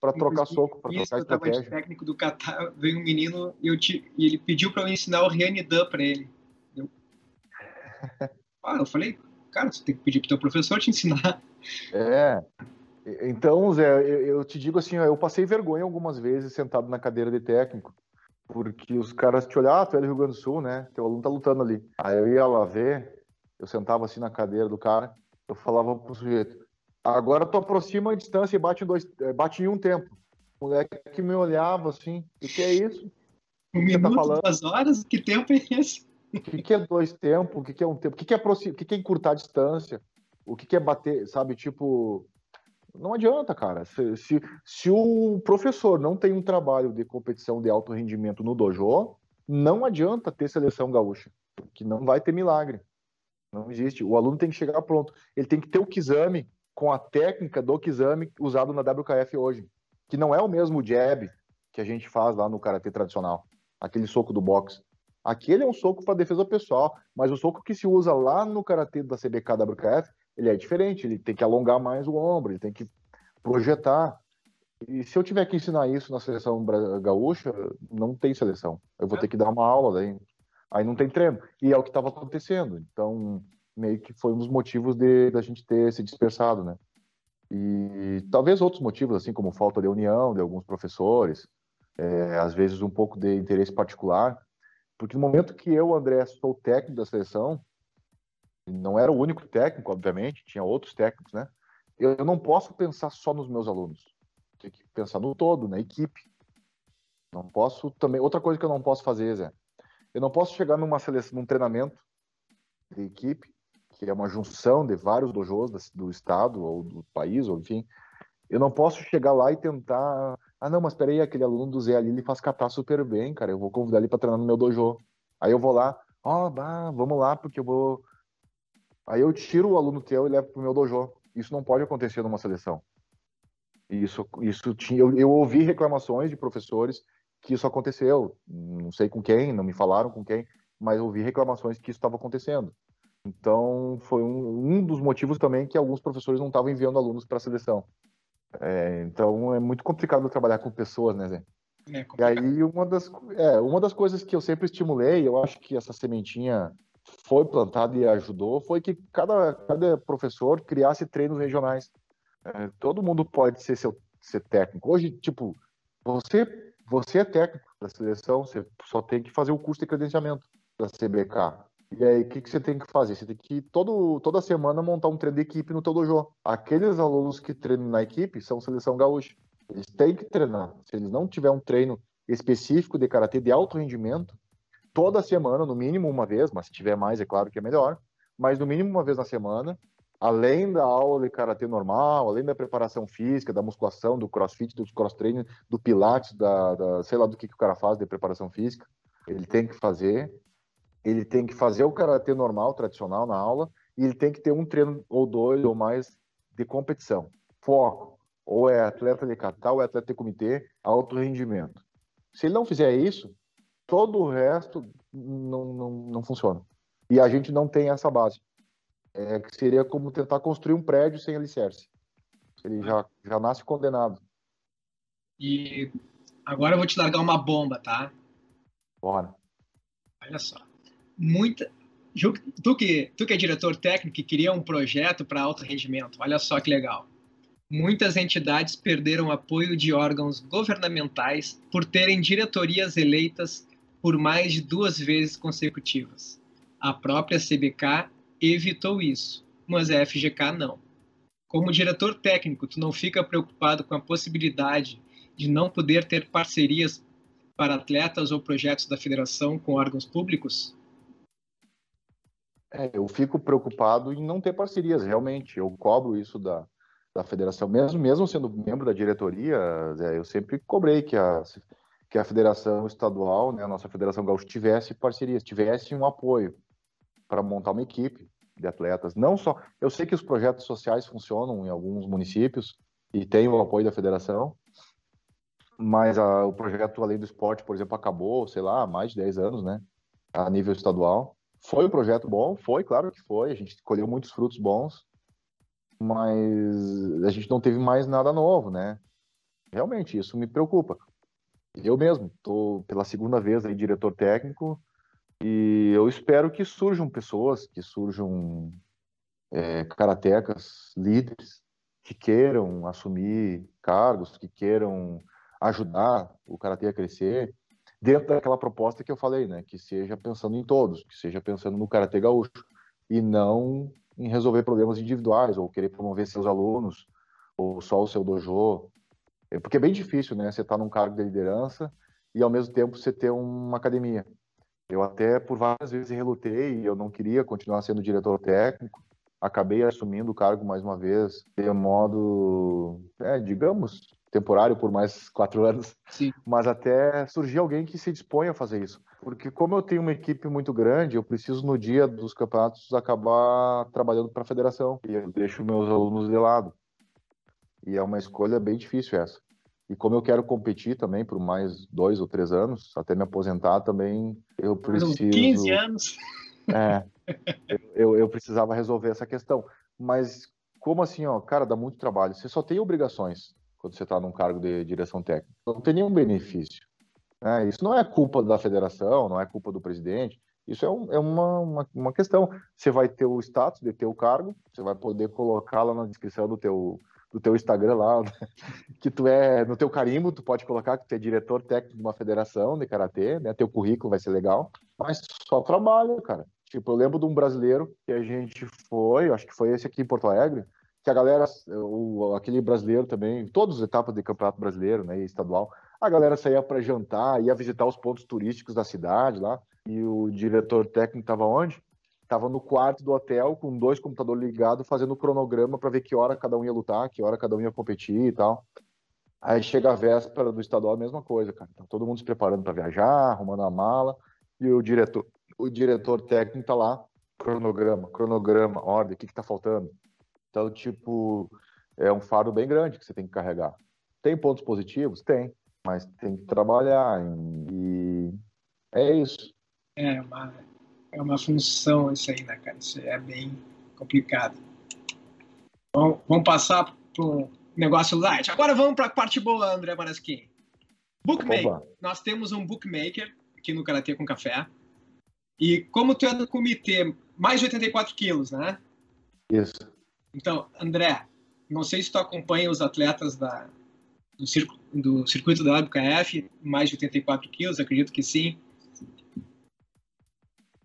Speaker 2: para trocar soco, para trocar estratégia.
Speaker 1: Eu técnico do Catar, veio um menino e, eu te, e ele pediu para eu ensinar o Rianidan para ele. Ah, eu falei, cara, você tem que pedir pro teu professor te ensinar.
Speaker 2: É. Então, Zé, eu te digo assim, eu passei vergonha algumas vezes sentado na cadeira de técnico, porque os caras te olhavam, ah, tu é do Rio Grande do Sul, né? Teu aluno tá lutando ali. Aí eu ia lá ver, eu sentava assim na cadeira do cara, eu falava pro sujeito, agora tu aproxima a distância e bate em, dois, eh, bate em um tempo. O moleque que me olhava assim, o que é isso?
Speaker 1: Um que tá minuto, tá falando? duas horas? Que tempo é esse?
Speaker 2: O que, que é dois tempos? O que, que é um tempo? O que, que é aproximar? O que, que é encurtar a distância? O que, que é bater, sabe? Tipo, não adianta, cara. Se, se, se, o professor não tem um trabalho de competição de alto rendimento no dojo, não adianta ter seleção gaúcha, que não vai ter milagre. Não existe. O aluno tem que chegar pronto. Ele tem que ter o Kizami com a técnica do Kizami usado na WKF hoje, que não é o mesmo jab que a gente faz lá no karatê tradicional, aquele soco do boxe. Aquele é um soco para defesa pessoal, mas o soco que se usa lá no karatê da CBK WKF, ele é diferente, ele tem que alongar mais o ombro, ele tem que projetar. E se eu tiver que ensinar isso na seleção gaúcha, não tem seleção. Eu vou é. ter que dar uma aula daí. Aí não tem treino. E é o que estava acontecendo. Então, meio que foi um dos motivos de da gente ter se dispersado, né? E talvez outros motivos, assim como falta de união de alguns professores, é, às vezes um pouco de interesse particular, porque no momento que eu, André, sou técnico da seleção, não era o único técnico, obviamente, tinha outros técnicos, né? Eu não posso pensar só nos meus alunos. Tem que pensar no todo, na equipe. Não posso também. Outra coisa que eu não posso fazer, Zé, eu não posso chegar numa seleção, num treinamento de equipe, que é uma junção de vários dojos do estado ou do país, ou enfim. Eu não posso chegar lá e tentar. Ah, não, mas peraí, aquele aluno do Zé ali, ele faz catar super bem, cara. Eu vou convidar ele para treinar no meu dojo. Aí eu vou lá, ó, oh, vamos lá, porque eu vou Aí eu tiro o aluno teu e levo para o meu dojo. Isso não pode acontecer numa seleção. Isso, isso tinha, eu, eu ouvi reclamações de professores que isso aconteceu. Não sei com quem, não me falaram com quem, mas ouvi reclamações que isso estava acontecendo. Então, foi um, um, dos motivos também que alguns professores não estavam enviando alunos para a seleção. É, então, é muito complicado trabalhar com pessoas, né, Zé? É e aí, uma das, é, uma das coisas que eu sempre estimulei, eu acho que essa sementinha foi plantado e ajudou foi que cada, cada professor criasse treinos regionais. É, todo mundo pode ser, seu, ser técnico. Hoje, tipo, você, você é técnico da seleção, você só tem que fazer o curso de credenciamento da CBK. E aí, o que, que você tem que fazer? Você tem que todo, toda semana montar um treino de equipe no teu dojo. Aqueles alunos que treinam na equipe são seleção gaúcha. Eles têm que treinar. Se eles não tiverem um treino específico de karatê de alto rendimento, toda semana, no mínimo uma vez, mas se tiver mais, é claro que é melhor, mas no mínimo uma vez na semana, além da aula de karatê normal, além da preparação física, da musculação, do crossfit, do cross training, do pilates, da, da sei lá do que, que o cara faz de preparação física, ele tem que fazer. Ele tem que fazer o karatê normal, tradicional na aula, e ele tem que ter um treino ou dois ou mais de competição. Foco. Ou é atleta de kata, ou é atleta de comitê, alto rendimento. Se ele não fizer isso, todo o resto não, não, não funciona. E a gente não tem essa base. É, que seria como tentar construir um prédio sem alicerce. Ele já, já nasce condenado.
Speaker 1: E agora eu vou te largar uma bomba, tá?
Speaker 2: Bora.
Speaker 1: Olha só. Muita. Tu que, tu que é diretor técnico e queria um projeto para alto rendimento, olha só que legal. Muitas entidades perderam apoio de órgãos governamentais por terem diretorias eleitas por mais de duas vezes consecutivas. A própria CBK evitou isso, mas a FGK não. Como diretor técnico, tu não fica preocupado com a possibilidade de não poder ter parcerias para atletas ou projetos da federação com órgãos públicos?
Speaker 2: É, eu fico preocupado em não ter parcerias, realmente. Eu cobro isso da, da federação, mesmo, mesmo sendo membro da diretoria, eu sempre cobrei que a que a federação estadual, né, a nossa federação gaúcha, tivesse parcerias, tivesse um apoio para montar uma equipe de atletas. Não só, eu sei que os projetos sociais funcionam em alguns municípios e tem o apoio da federação, mas a, o projeto Além do Esporte, por exemplo, acabou, sei lá, há mais de 10 anos, né, a nível estadual. Foi um projeto bom, foi, claro que foi, a gente colheu muitos frutos bons, mas a gente não teve mais nada novo, né? Realmente, isso me preocupa. Eu mesmo, estou pela segunda vez aí diretor técnico E eu espero que surjam pessoas, que surjam é, karatecas, líderes, que queiram assumir cargos, que queiram ajudar o karatê a crescer, dentro daquela proposta que eu falei, né? Que seja pensando em todos, que seja pensando no karatê gaúcho e não em resolver problemas individuais ou querer promover seus alunos ou só o seu dojo. É, porque é bem difícil, né? Você estar tá num cargo de liderança e ao mesmo tempo você ter uma academia. Eu até por várias vezes relutei, eu não queria continuar sendo diretor técnico, acabei assumindo o cargo mais uma vez de modo, é, digamos, temporário por mais quatro anos,
Speaker 1: Sim.
Speaker 2: mas até surgir alguém que se dispõe a fazer isso. Porque como eu tenho uma equipe muito grande, eu preciso no dia dos campeonatos acabar trabalhando para a federação e eu deixo meus alunos de lado. E é uma escolha bem difícil essa. E como eu quero competir também por mais dois ou três anos, até me aposentar também, eu preciso.
Speaker 1: 15 anos.
Speaker 2: É, eu, eu precisava resolver essa questão. Mas como assim, ó, cara, dá muito trabalho. Você só tem obrigações quando você está num cargo de direção técnica. Não tem nenhum benefício. É, isso não é culpa da federação, não é culpa do presidente. Isso é, um, é uma, uma, uma, questão. Você vai ter o status de ter o cargo, você vai poder colocar lá na descrição do teu, do teu Instagram lá, que tu é, no teu carimbo, tu pode colocar que tu é diretor técnico de uma federação de Karatê, né? Teu currículo vai ser legal, mas só trabalho, cara. Tipo, eu lembro de um brasileiro que a gente foi, acho que foi esse aqui em Porto Alegre, que a galera, o, aquele brasileiro também, todas as etapas de campeonato brasileiro, né, estadual, a galera saía para jantar, ia visitar os pontos turísticos da cidade lá, e o diretor técnico estava onde? Estava no quarto do hotel com dois computadores ligados, fazendo o cronograma para ver que hora cada um ia lutar, que hora cada um ia competir e tal. Aí chega a véspera do estadual, a mesma coisa, cara. Tá todo mundo se preparando para viajar, arrumando a mala, e o diretor, o diretor técnico tá lá, cronograma, cronograma, ordem, o que que tá faltando? Então, tipo, é um fardo bem grande que você tem que carregar. Tem pontos positivos? Tem, mas tem que trabalhar e é isso.
Speaker 1: É uma, é uma função isso aí, né, cara? Isso é bem complicado. Bom, vamos passar para um negócio light. Agora vamos para a parte boa, André Marasquim. Bookmaker. Opa. Nós temos um bookmaker aqui no Karatê com Café. E como tu é do comitê, mais de 84 quilos, né?
Speaker 2: Isso.
Speaker 1: Então, André, não sei se tu acompanha os atletas da, do, circo, do circuito da WKF, mais de 84 quilos, acredito que sim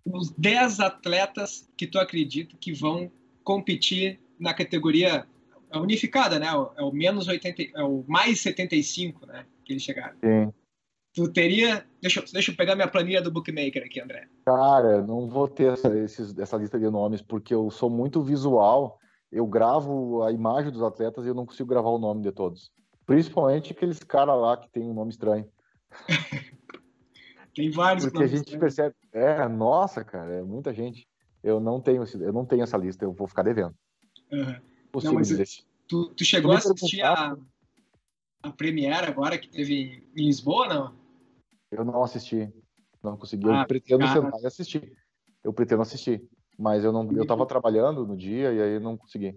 Speaker 1: os 10 atletas que tu acredita que vão competir na categoria unificada, né? É o menos 80, é o mais 75, né? Que eles chegaram.
Speaker 2: Sim.
Speaker 1: Tu teria. Deixa, deixa eu pegar minha planilha do Bookmaker aqui, André.
Speaker 2: Cara, não vou ter essa, esses, essa lista de nomes, porque eu sou muito visual. Eu gravo a imagem dos atletas e eu não consigo gravar o nome de todos. Principalmente aqueles caras lá que tem um nome estranho.
Speaker 1: Tem vários.
Speaker 2: Porque a gente né? percebe. É, nossa, cara, é muita gente. Eu não tenho, eu não tenho essa lista, eu vou ficar devendo.
Speaker 1: Uhum. Não, mas tu, tu chegou a assistir a, a Premiere agora que teve em Lisboa, não?
Speaker 2: Eu não assisti. Não consegui. Ah, eu pretendo cara... sentar e assistir. Eu pretendo assistir. Mas eu não. Eu tava trabalhando no dia e aí não consegui.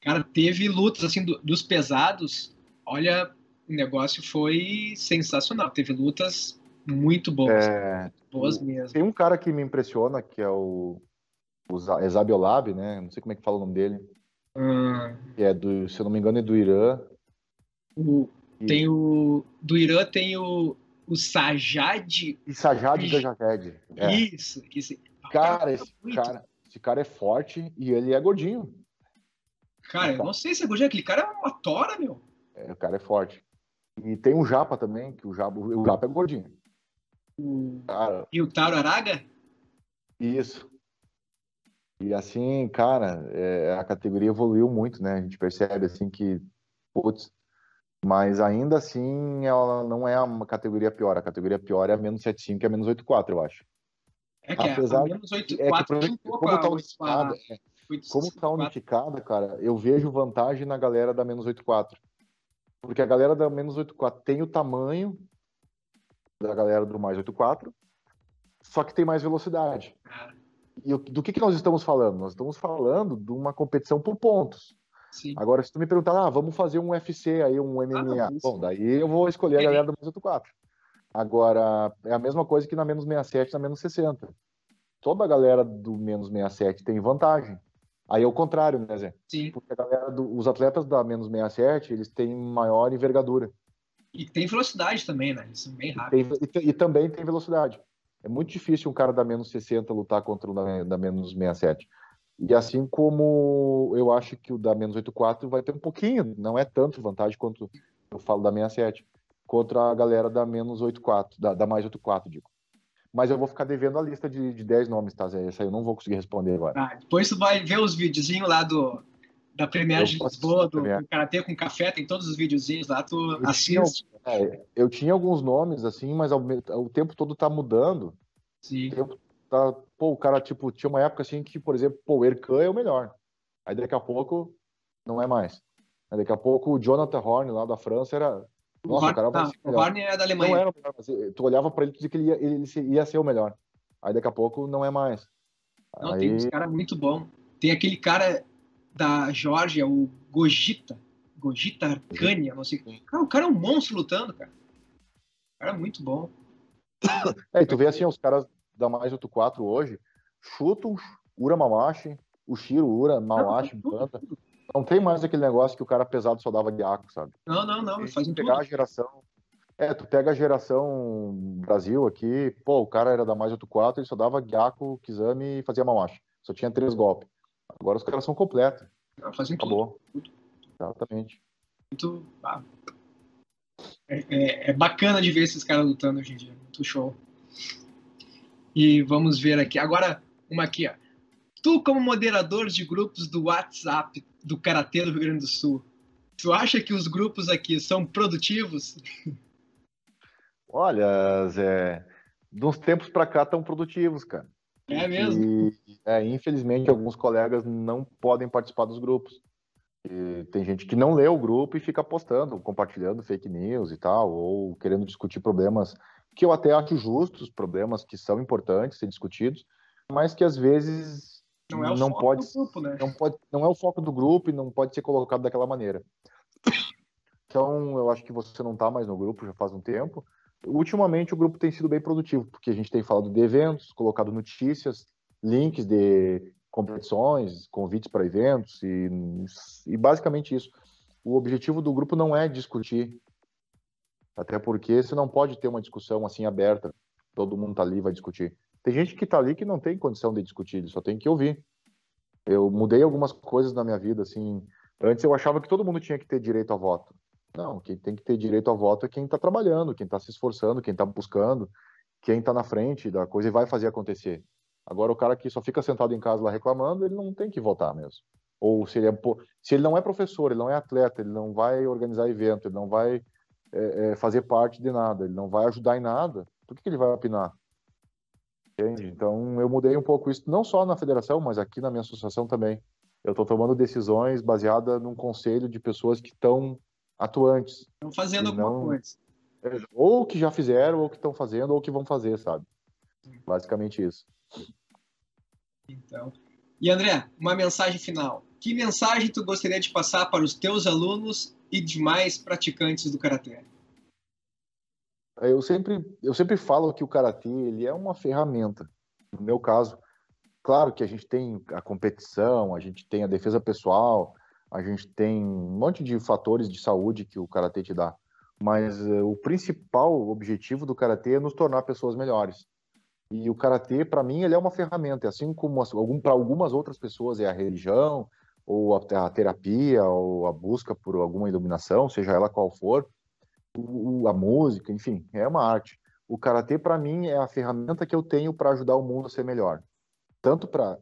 Speaker 1: Cara, teve lutas assim do, dos pesados. Olha, o negócio foi sensacional. Teve lutas muito boas. É, boas mesmo.
Speaker 2: Tem um cara que me impressiona, que é o, o Zabiolab, né? Não sei como é que fala o nome dele.
Speaker 1: Hum.
Speaker 2: Que é do, se eu não me engano, é do Irã.
Speaker 1: O, e... Tem o. Do Irã tem o. O Sajad.
Speaker 2: E Sajad Gajaved.
Speaker 1: É. Isso, isso.
Speaker 2: Cara, esse cara, esse cara é forte e ele é gordinho.
Speaker 1: Cara, eu não sei se é gordinho, aquele cara é uma tora, meu.
Speaker 2: É, o cara é forte. E tem um Japa também, que o Japa, o Japa é gordinho.
Speaker 1: Cara, e o Tauro Araga?
Speaker 2: Isso. E assim, cara, é, a categoria evoluiu muito, né? A gente percebe assim que, putz, mas ainda assim ela não é uma categoria pior. A categoria pior é a menos 75 e a menos 84, eu acho.
Speaker 1: É que Apesar a menos 84
Speaker 2: é que, como tá unificada, é, como tá unificada, cara, eu vejo vantagem na galera da menos 84. Porque a galera da menos 84 tem o tamanho da galera do mais 84, só que tem mais velocidade. E do que, que nós estamos falando? Nós estamos falando de uma competição por pontos.
Speaker 1: Sim.
Speaker 2: Agora, se tu me perguntar, ah, vamos fazer um UFC aí, um MMA. Ah, Bom, daí eu vou escolher a galera do mais 84. Agora, é a mesma coisa que na menos 67 na menos 60. Toda a galera do menos 67 tem vantagem. Aí é o contrário, né, Zé?
Speaker 1: Sim.
Speaker 2: Porque a galera do, os atletas da menos 67, eles têm maior envergadura.
Speaker 1: E tem velocidade também, né? Isso é bem rápido.
Speaker 2: E, tem, e, e, também tem velocidade. É muito difícil um cara da menos 60 lutar contra um da, da menos 67. E assim como eu acho que o da menos 84 vai ter um pouquinho, não é tanto vantagem quanto eu falo da 67, contra a galera da menos 84, da, da mais 84, digo. Mas eu vou ficar devendo a lista de, de 10 nomes, tá, Zé? Essa aí eu não vou conseguir responder agora.
Speaker 1: Ah, depois tu vai ver os videozinhos lá do, da Premiere de Lisboa, do, do Karatê com Café, tem todos os videozinhos lá, tu eu assiste.
Speaker 2: Tinha, é, eu tinha alguns nomes, assim, mas ao, o tempo todo tá mudando.
Speaker 1: Sim.
Speaker 2: O tempo tá, pô, o cara, tipo, tinha uma época assim que, por exemplo, pô, o Erkan é o melhor. Aí daqui a pouco não é mais. Aí daqui a pouco o Jonathan Horn lá da França era. Nossa, o, cara vai
Speaker 1: ser o é da Alemanha.
Speaker 2: Não era o melhor, mas tu olhava pra ele e dizia que ele ia, ele ia ser o melhor. Aí daqui a pouco não é mais.
Speaker 1: Não, Aí... tem uns caras muito bom. Tem aquele cara da Georgia, o Gogita. Gogita Arcânia, não sei. Cara, o cara é um monstro lutando, cara. O cara é muito bom.
Speaker 2: É, e tu vê assim, os caras da mais 84 hoje, chutam Ura Mamashi, o Shiro Ura, Mamashi, Banta. Não tem mais aquele negócio que o cara pesado só dava guiaco, sabe?
Speaker 1: Não, não, não. Faz
Speaker 2: pegar tudo. a geração. É, tu pega a geração Brasil aqui, pô, o cara era da mais 84, ele só dava guiaco, Kizami e fazia Mamashi. Só tinha três golpes. Agora os caras são completos.
Speaker 1: Fazem Acabou. tudo.
Speaker 2: Exatamente.
Speaker 1: Muito. Ah. É, é, é, bacana de ver esses caras lutando hoje em dia. Muito show. E vamos ver aqui. Agora, uma aqui, ó. Tu, como moderador de grupos do WhatsApp do Karatê do Rio Grande do Sul, tu acha que os grupos aqui são produtivos?
Speaker 2: Olha, Zé, de uns tempos para cá estão produtivos, cara.
Speaker 1: É mesmo?
Speaker 2: E, é, infelizmente, alguns colegas não podem participar dos grupos. E tem gente que não lê o grupo e fica postando, compartilhando fake news e tal, ou querendo discutir problemas que eu até acho justos, problemas que são importantes ser discutidos, mas que às vezes não, é não pode, grupo, né? não pode, não é o foco do grupo e não pode ser colocado daquela maneira. Então, eu acho que você não está mais no grupo já faz um tempo. Ultimamente, o grupo tem sido bem produtivo, porque a gente tem falado de eventos, colocado notícias, links de competições, convites para eventos e, e basicamente isso. O objetivo do grupo não é discutir até porque você não pode ter uma discussão assim aberta, todo mundo tá ali vai discutir. Tem gente que tá ali que não tem condição de discutir, ele só tem que ouvir. Eu mudei algumas coisas na minha vida, assim. Antes eu achava que todo mundo tinha que ter direito a voto. Não, quem tem que ter direito a voto é quem está trabalhando, quem está se esforçando, quem está buscando, quem está na frente da coisa e vai fazer acontecer. Agora, o cara que só fica sentado em casa lá reclamando, ele não tem que votar mesmo. Ou se ele, é, se ele não é professor, ele não é atleta, ele não vai organizar evento, ele não vai é, é, fazer parte de nada, ele não vai ajudar em nada, por que, que ele vai opinar? Entende? Então eu mudei um pouco isso, não só na federação, mas aqui na minha associação também. Eu estou tomando decisões baseadas num conselho de pessoas que estão atuantes.
Speaker 1: Estão fazendo alguma não... coisa.
Speaker 2: É, ou que já fizeram, ou que estão fazendo, ou que vão fazer, sabe? Basicamente isso.
Speaker 1: Então. E André, uma mensagem final. Que mensagem tu gostaria de passar para os teus alunos e demais praticantes do karatê?
Speaker 2: Eu sempre, eu sempre falo que o karatê ele é uma ferramenta. No meu caso, claro que a gente tem a competição, a gente tem a defesa pessoal, a gente tem um monte de fatores de saúde que o karatê te dá. Mas uh, o principal objetivo do karatê é nos tornar pessoas melhores. E o karatê, para mim, ele é uma ferramenta, assim como algum, para algumas outras pessoas é a religião, ou a, a, terapia, ou a busca por alguma iluminação, seja ela qual for, o, a música, enfim, é uma arte. O karatê para mim é a ferramenta que eu tenho para ajudar o mundo a ser melhor, tanto para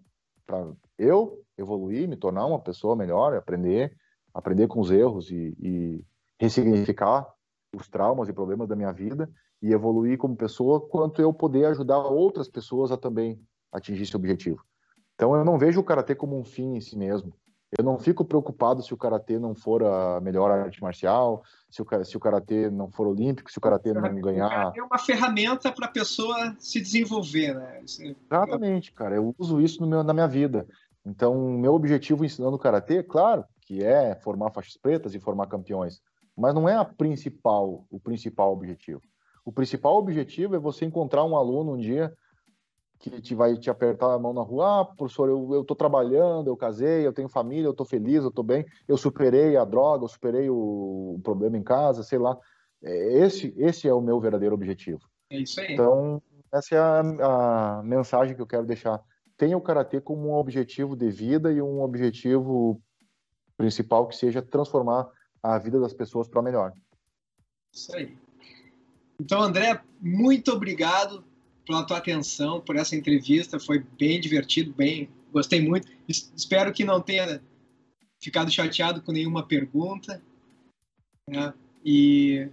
Speaker 2: eu evoluir, me tornar uma pessoa melhor, aprender, aprender com os erros e, e ressignificar os traumas e problemas da minha vida e evoluir como pessoa, quanto eu poder ajudar outras pessoas a também atingir esse objetivo. Então eu não vejo o karatê como um fim em si mesmo. Eu não fico preocupado se o karatê não for a melhor arte marcial, se o, se o karatê não for olímpico, se o karatê não ganhar.
Speaker 1: É uma ferramenta para a pessoa se desenvolver, né?
Speaker 2: Exatamente, cara. Eu uso isso meu, na minha vida. Então, meu objetivo ensinando karatê, claro, que é formar faixas pretas e formar campeões, mas não é a principal, o principal objetivo. O principal objetivo é você encontrar um aluno um dia que te vai te apertar a mão na rua, ah, professor, eu, eu tô trabalhando, eu casei, eu tenho família, eu tô feliz, eu tô bem, eu superei a droga, eu superei o, o problema em casa, sei lá. É, esse, esse é o meu verdadeiro objetivo.
Speaker 1: É isso aí.
Speaker 2: Então, essa é a, a mensagem que eu quero deixar. Tenha o Karatê como um objetivo de vida e um objetivo principal que seja transformar a vida das pessoas para melhor.
Speaker 1: Isso aí. Então, André, muito obrigado pela tua atenção, por essa entrevista. Foi bem divertido, bem, gostei muito. Espero que não tenha ficado chateado com nenhuma pergunta. Né? E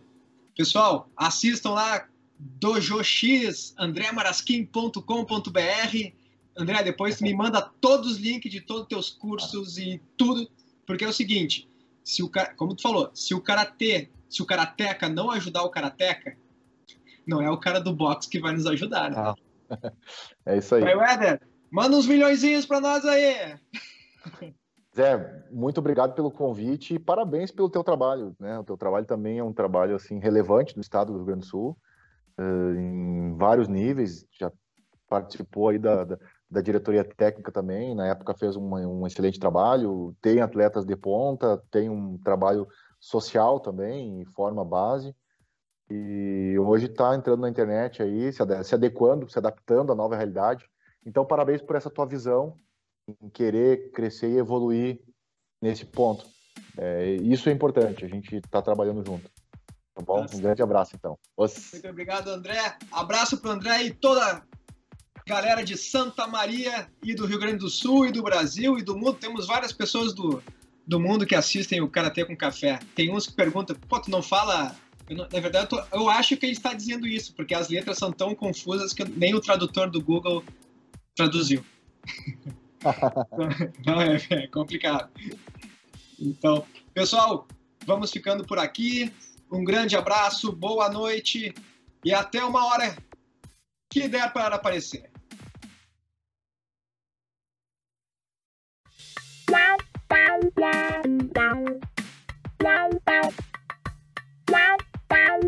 Speaker 1: pessoal, assistam lá dojox, andremarasquim.com.br. André, depois tu me manda todos os links de todos os teus cursos e tudo, porque é o seguinte, se o como tu falou, se o karatê, se o karateca não ajudar o karateca, não é o cara do box que vai nos ajudar, né? Ah,
Speaker 2: é isso aí.
Speaker 1: Vai, Weather, manda uns milhões para nós aí.
Speaker 2: Zé, muito obrigado pelo convite e parabéns pelo teu trabalho, né? O teu trabalho também é um trabalho assim relevante do estado do Rio Grande do Sul, uh, em vários níveis. Já participou aí da, da, da, diretoria técnica também. Na época fez uma, um excelente trabalho. Tem atletas de ponta, tem um trabalho social também, em forma base. E hoje está entrando na internet aí, se adequando, se adaptando à nova realidade. Então, parabéns por essa tua visão em querer crescer e evoluir nesse ponto. É, isso é importante, a gente está trabalhando junto. Tá bom? Um grande abraço, então.
Speaker 1: Muito obrigado, André. Abraço para o André e toda a galera de Santa Maria e do Rio Grande do Sul e do Brasil e do mundo. Temos várias pessoas do, do mundo que assistem o Karatê com Café. Tem uns que perguntam, pô, tu não fala eu, na verdade, eu, tô, eu, acho que ele está dizendo isso, porque as letras são tão confusas que nem o tradutor do Google traduziu. Não, é, é complicado. Então, pessoal, vamos ficando por aqui. Um grande abraço, boa noite e até uma hora que der para aparecer. Blah, Bye.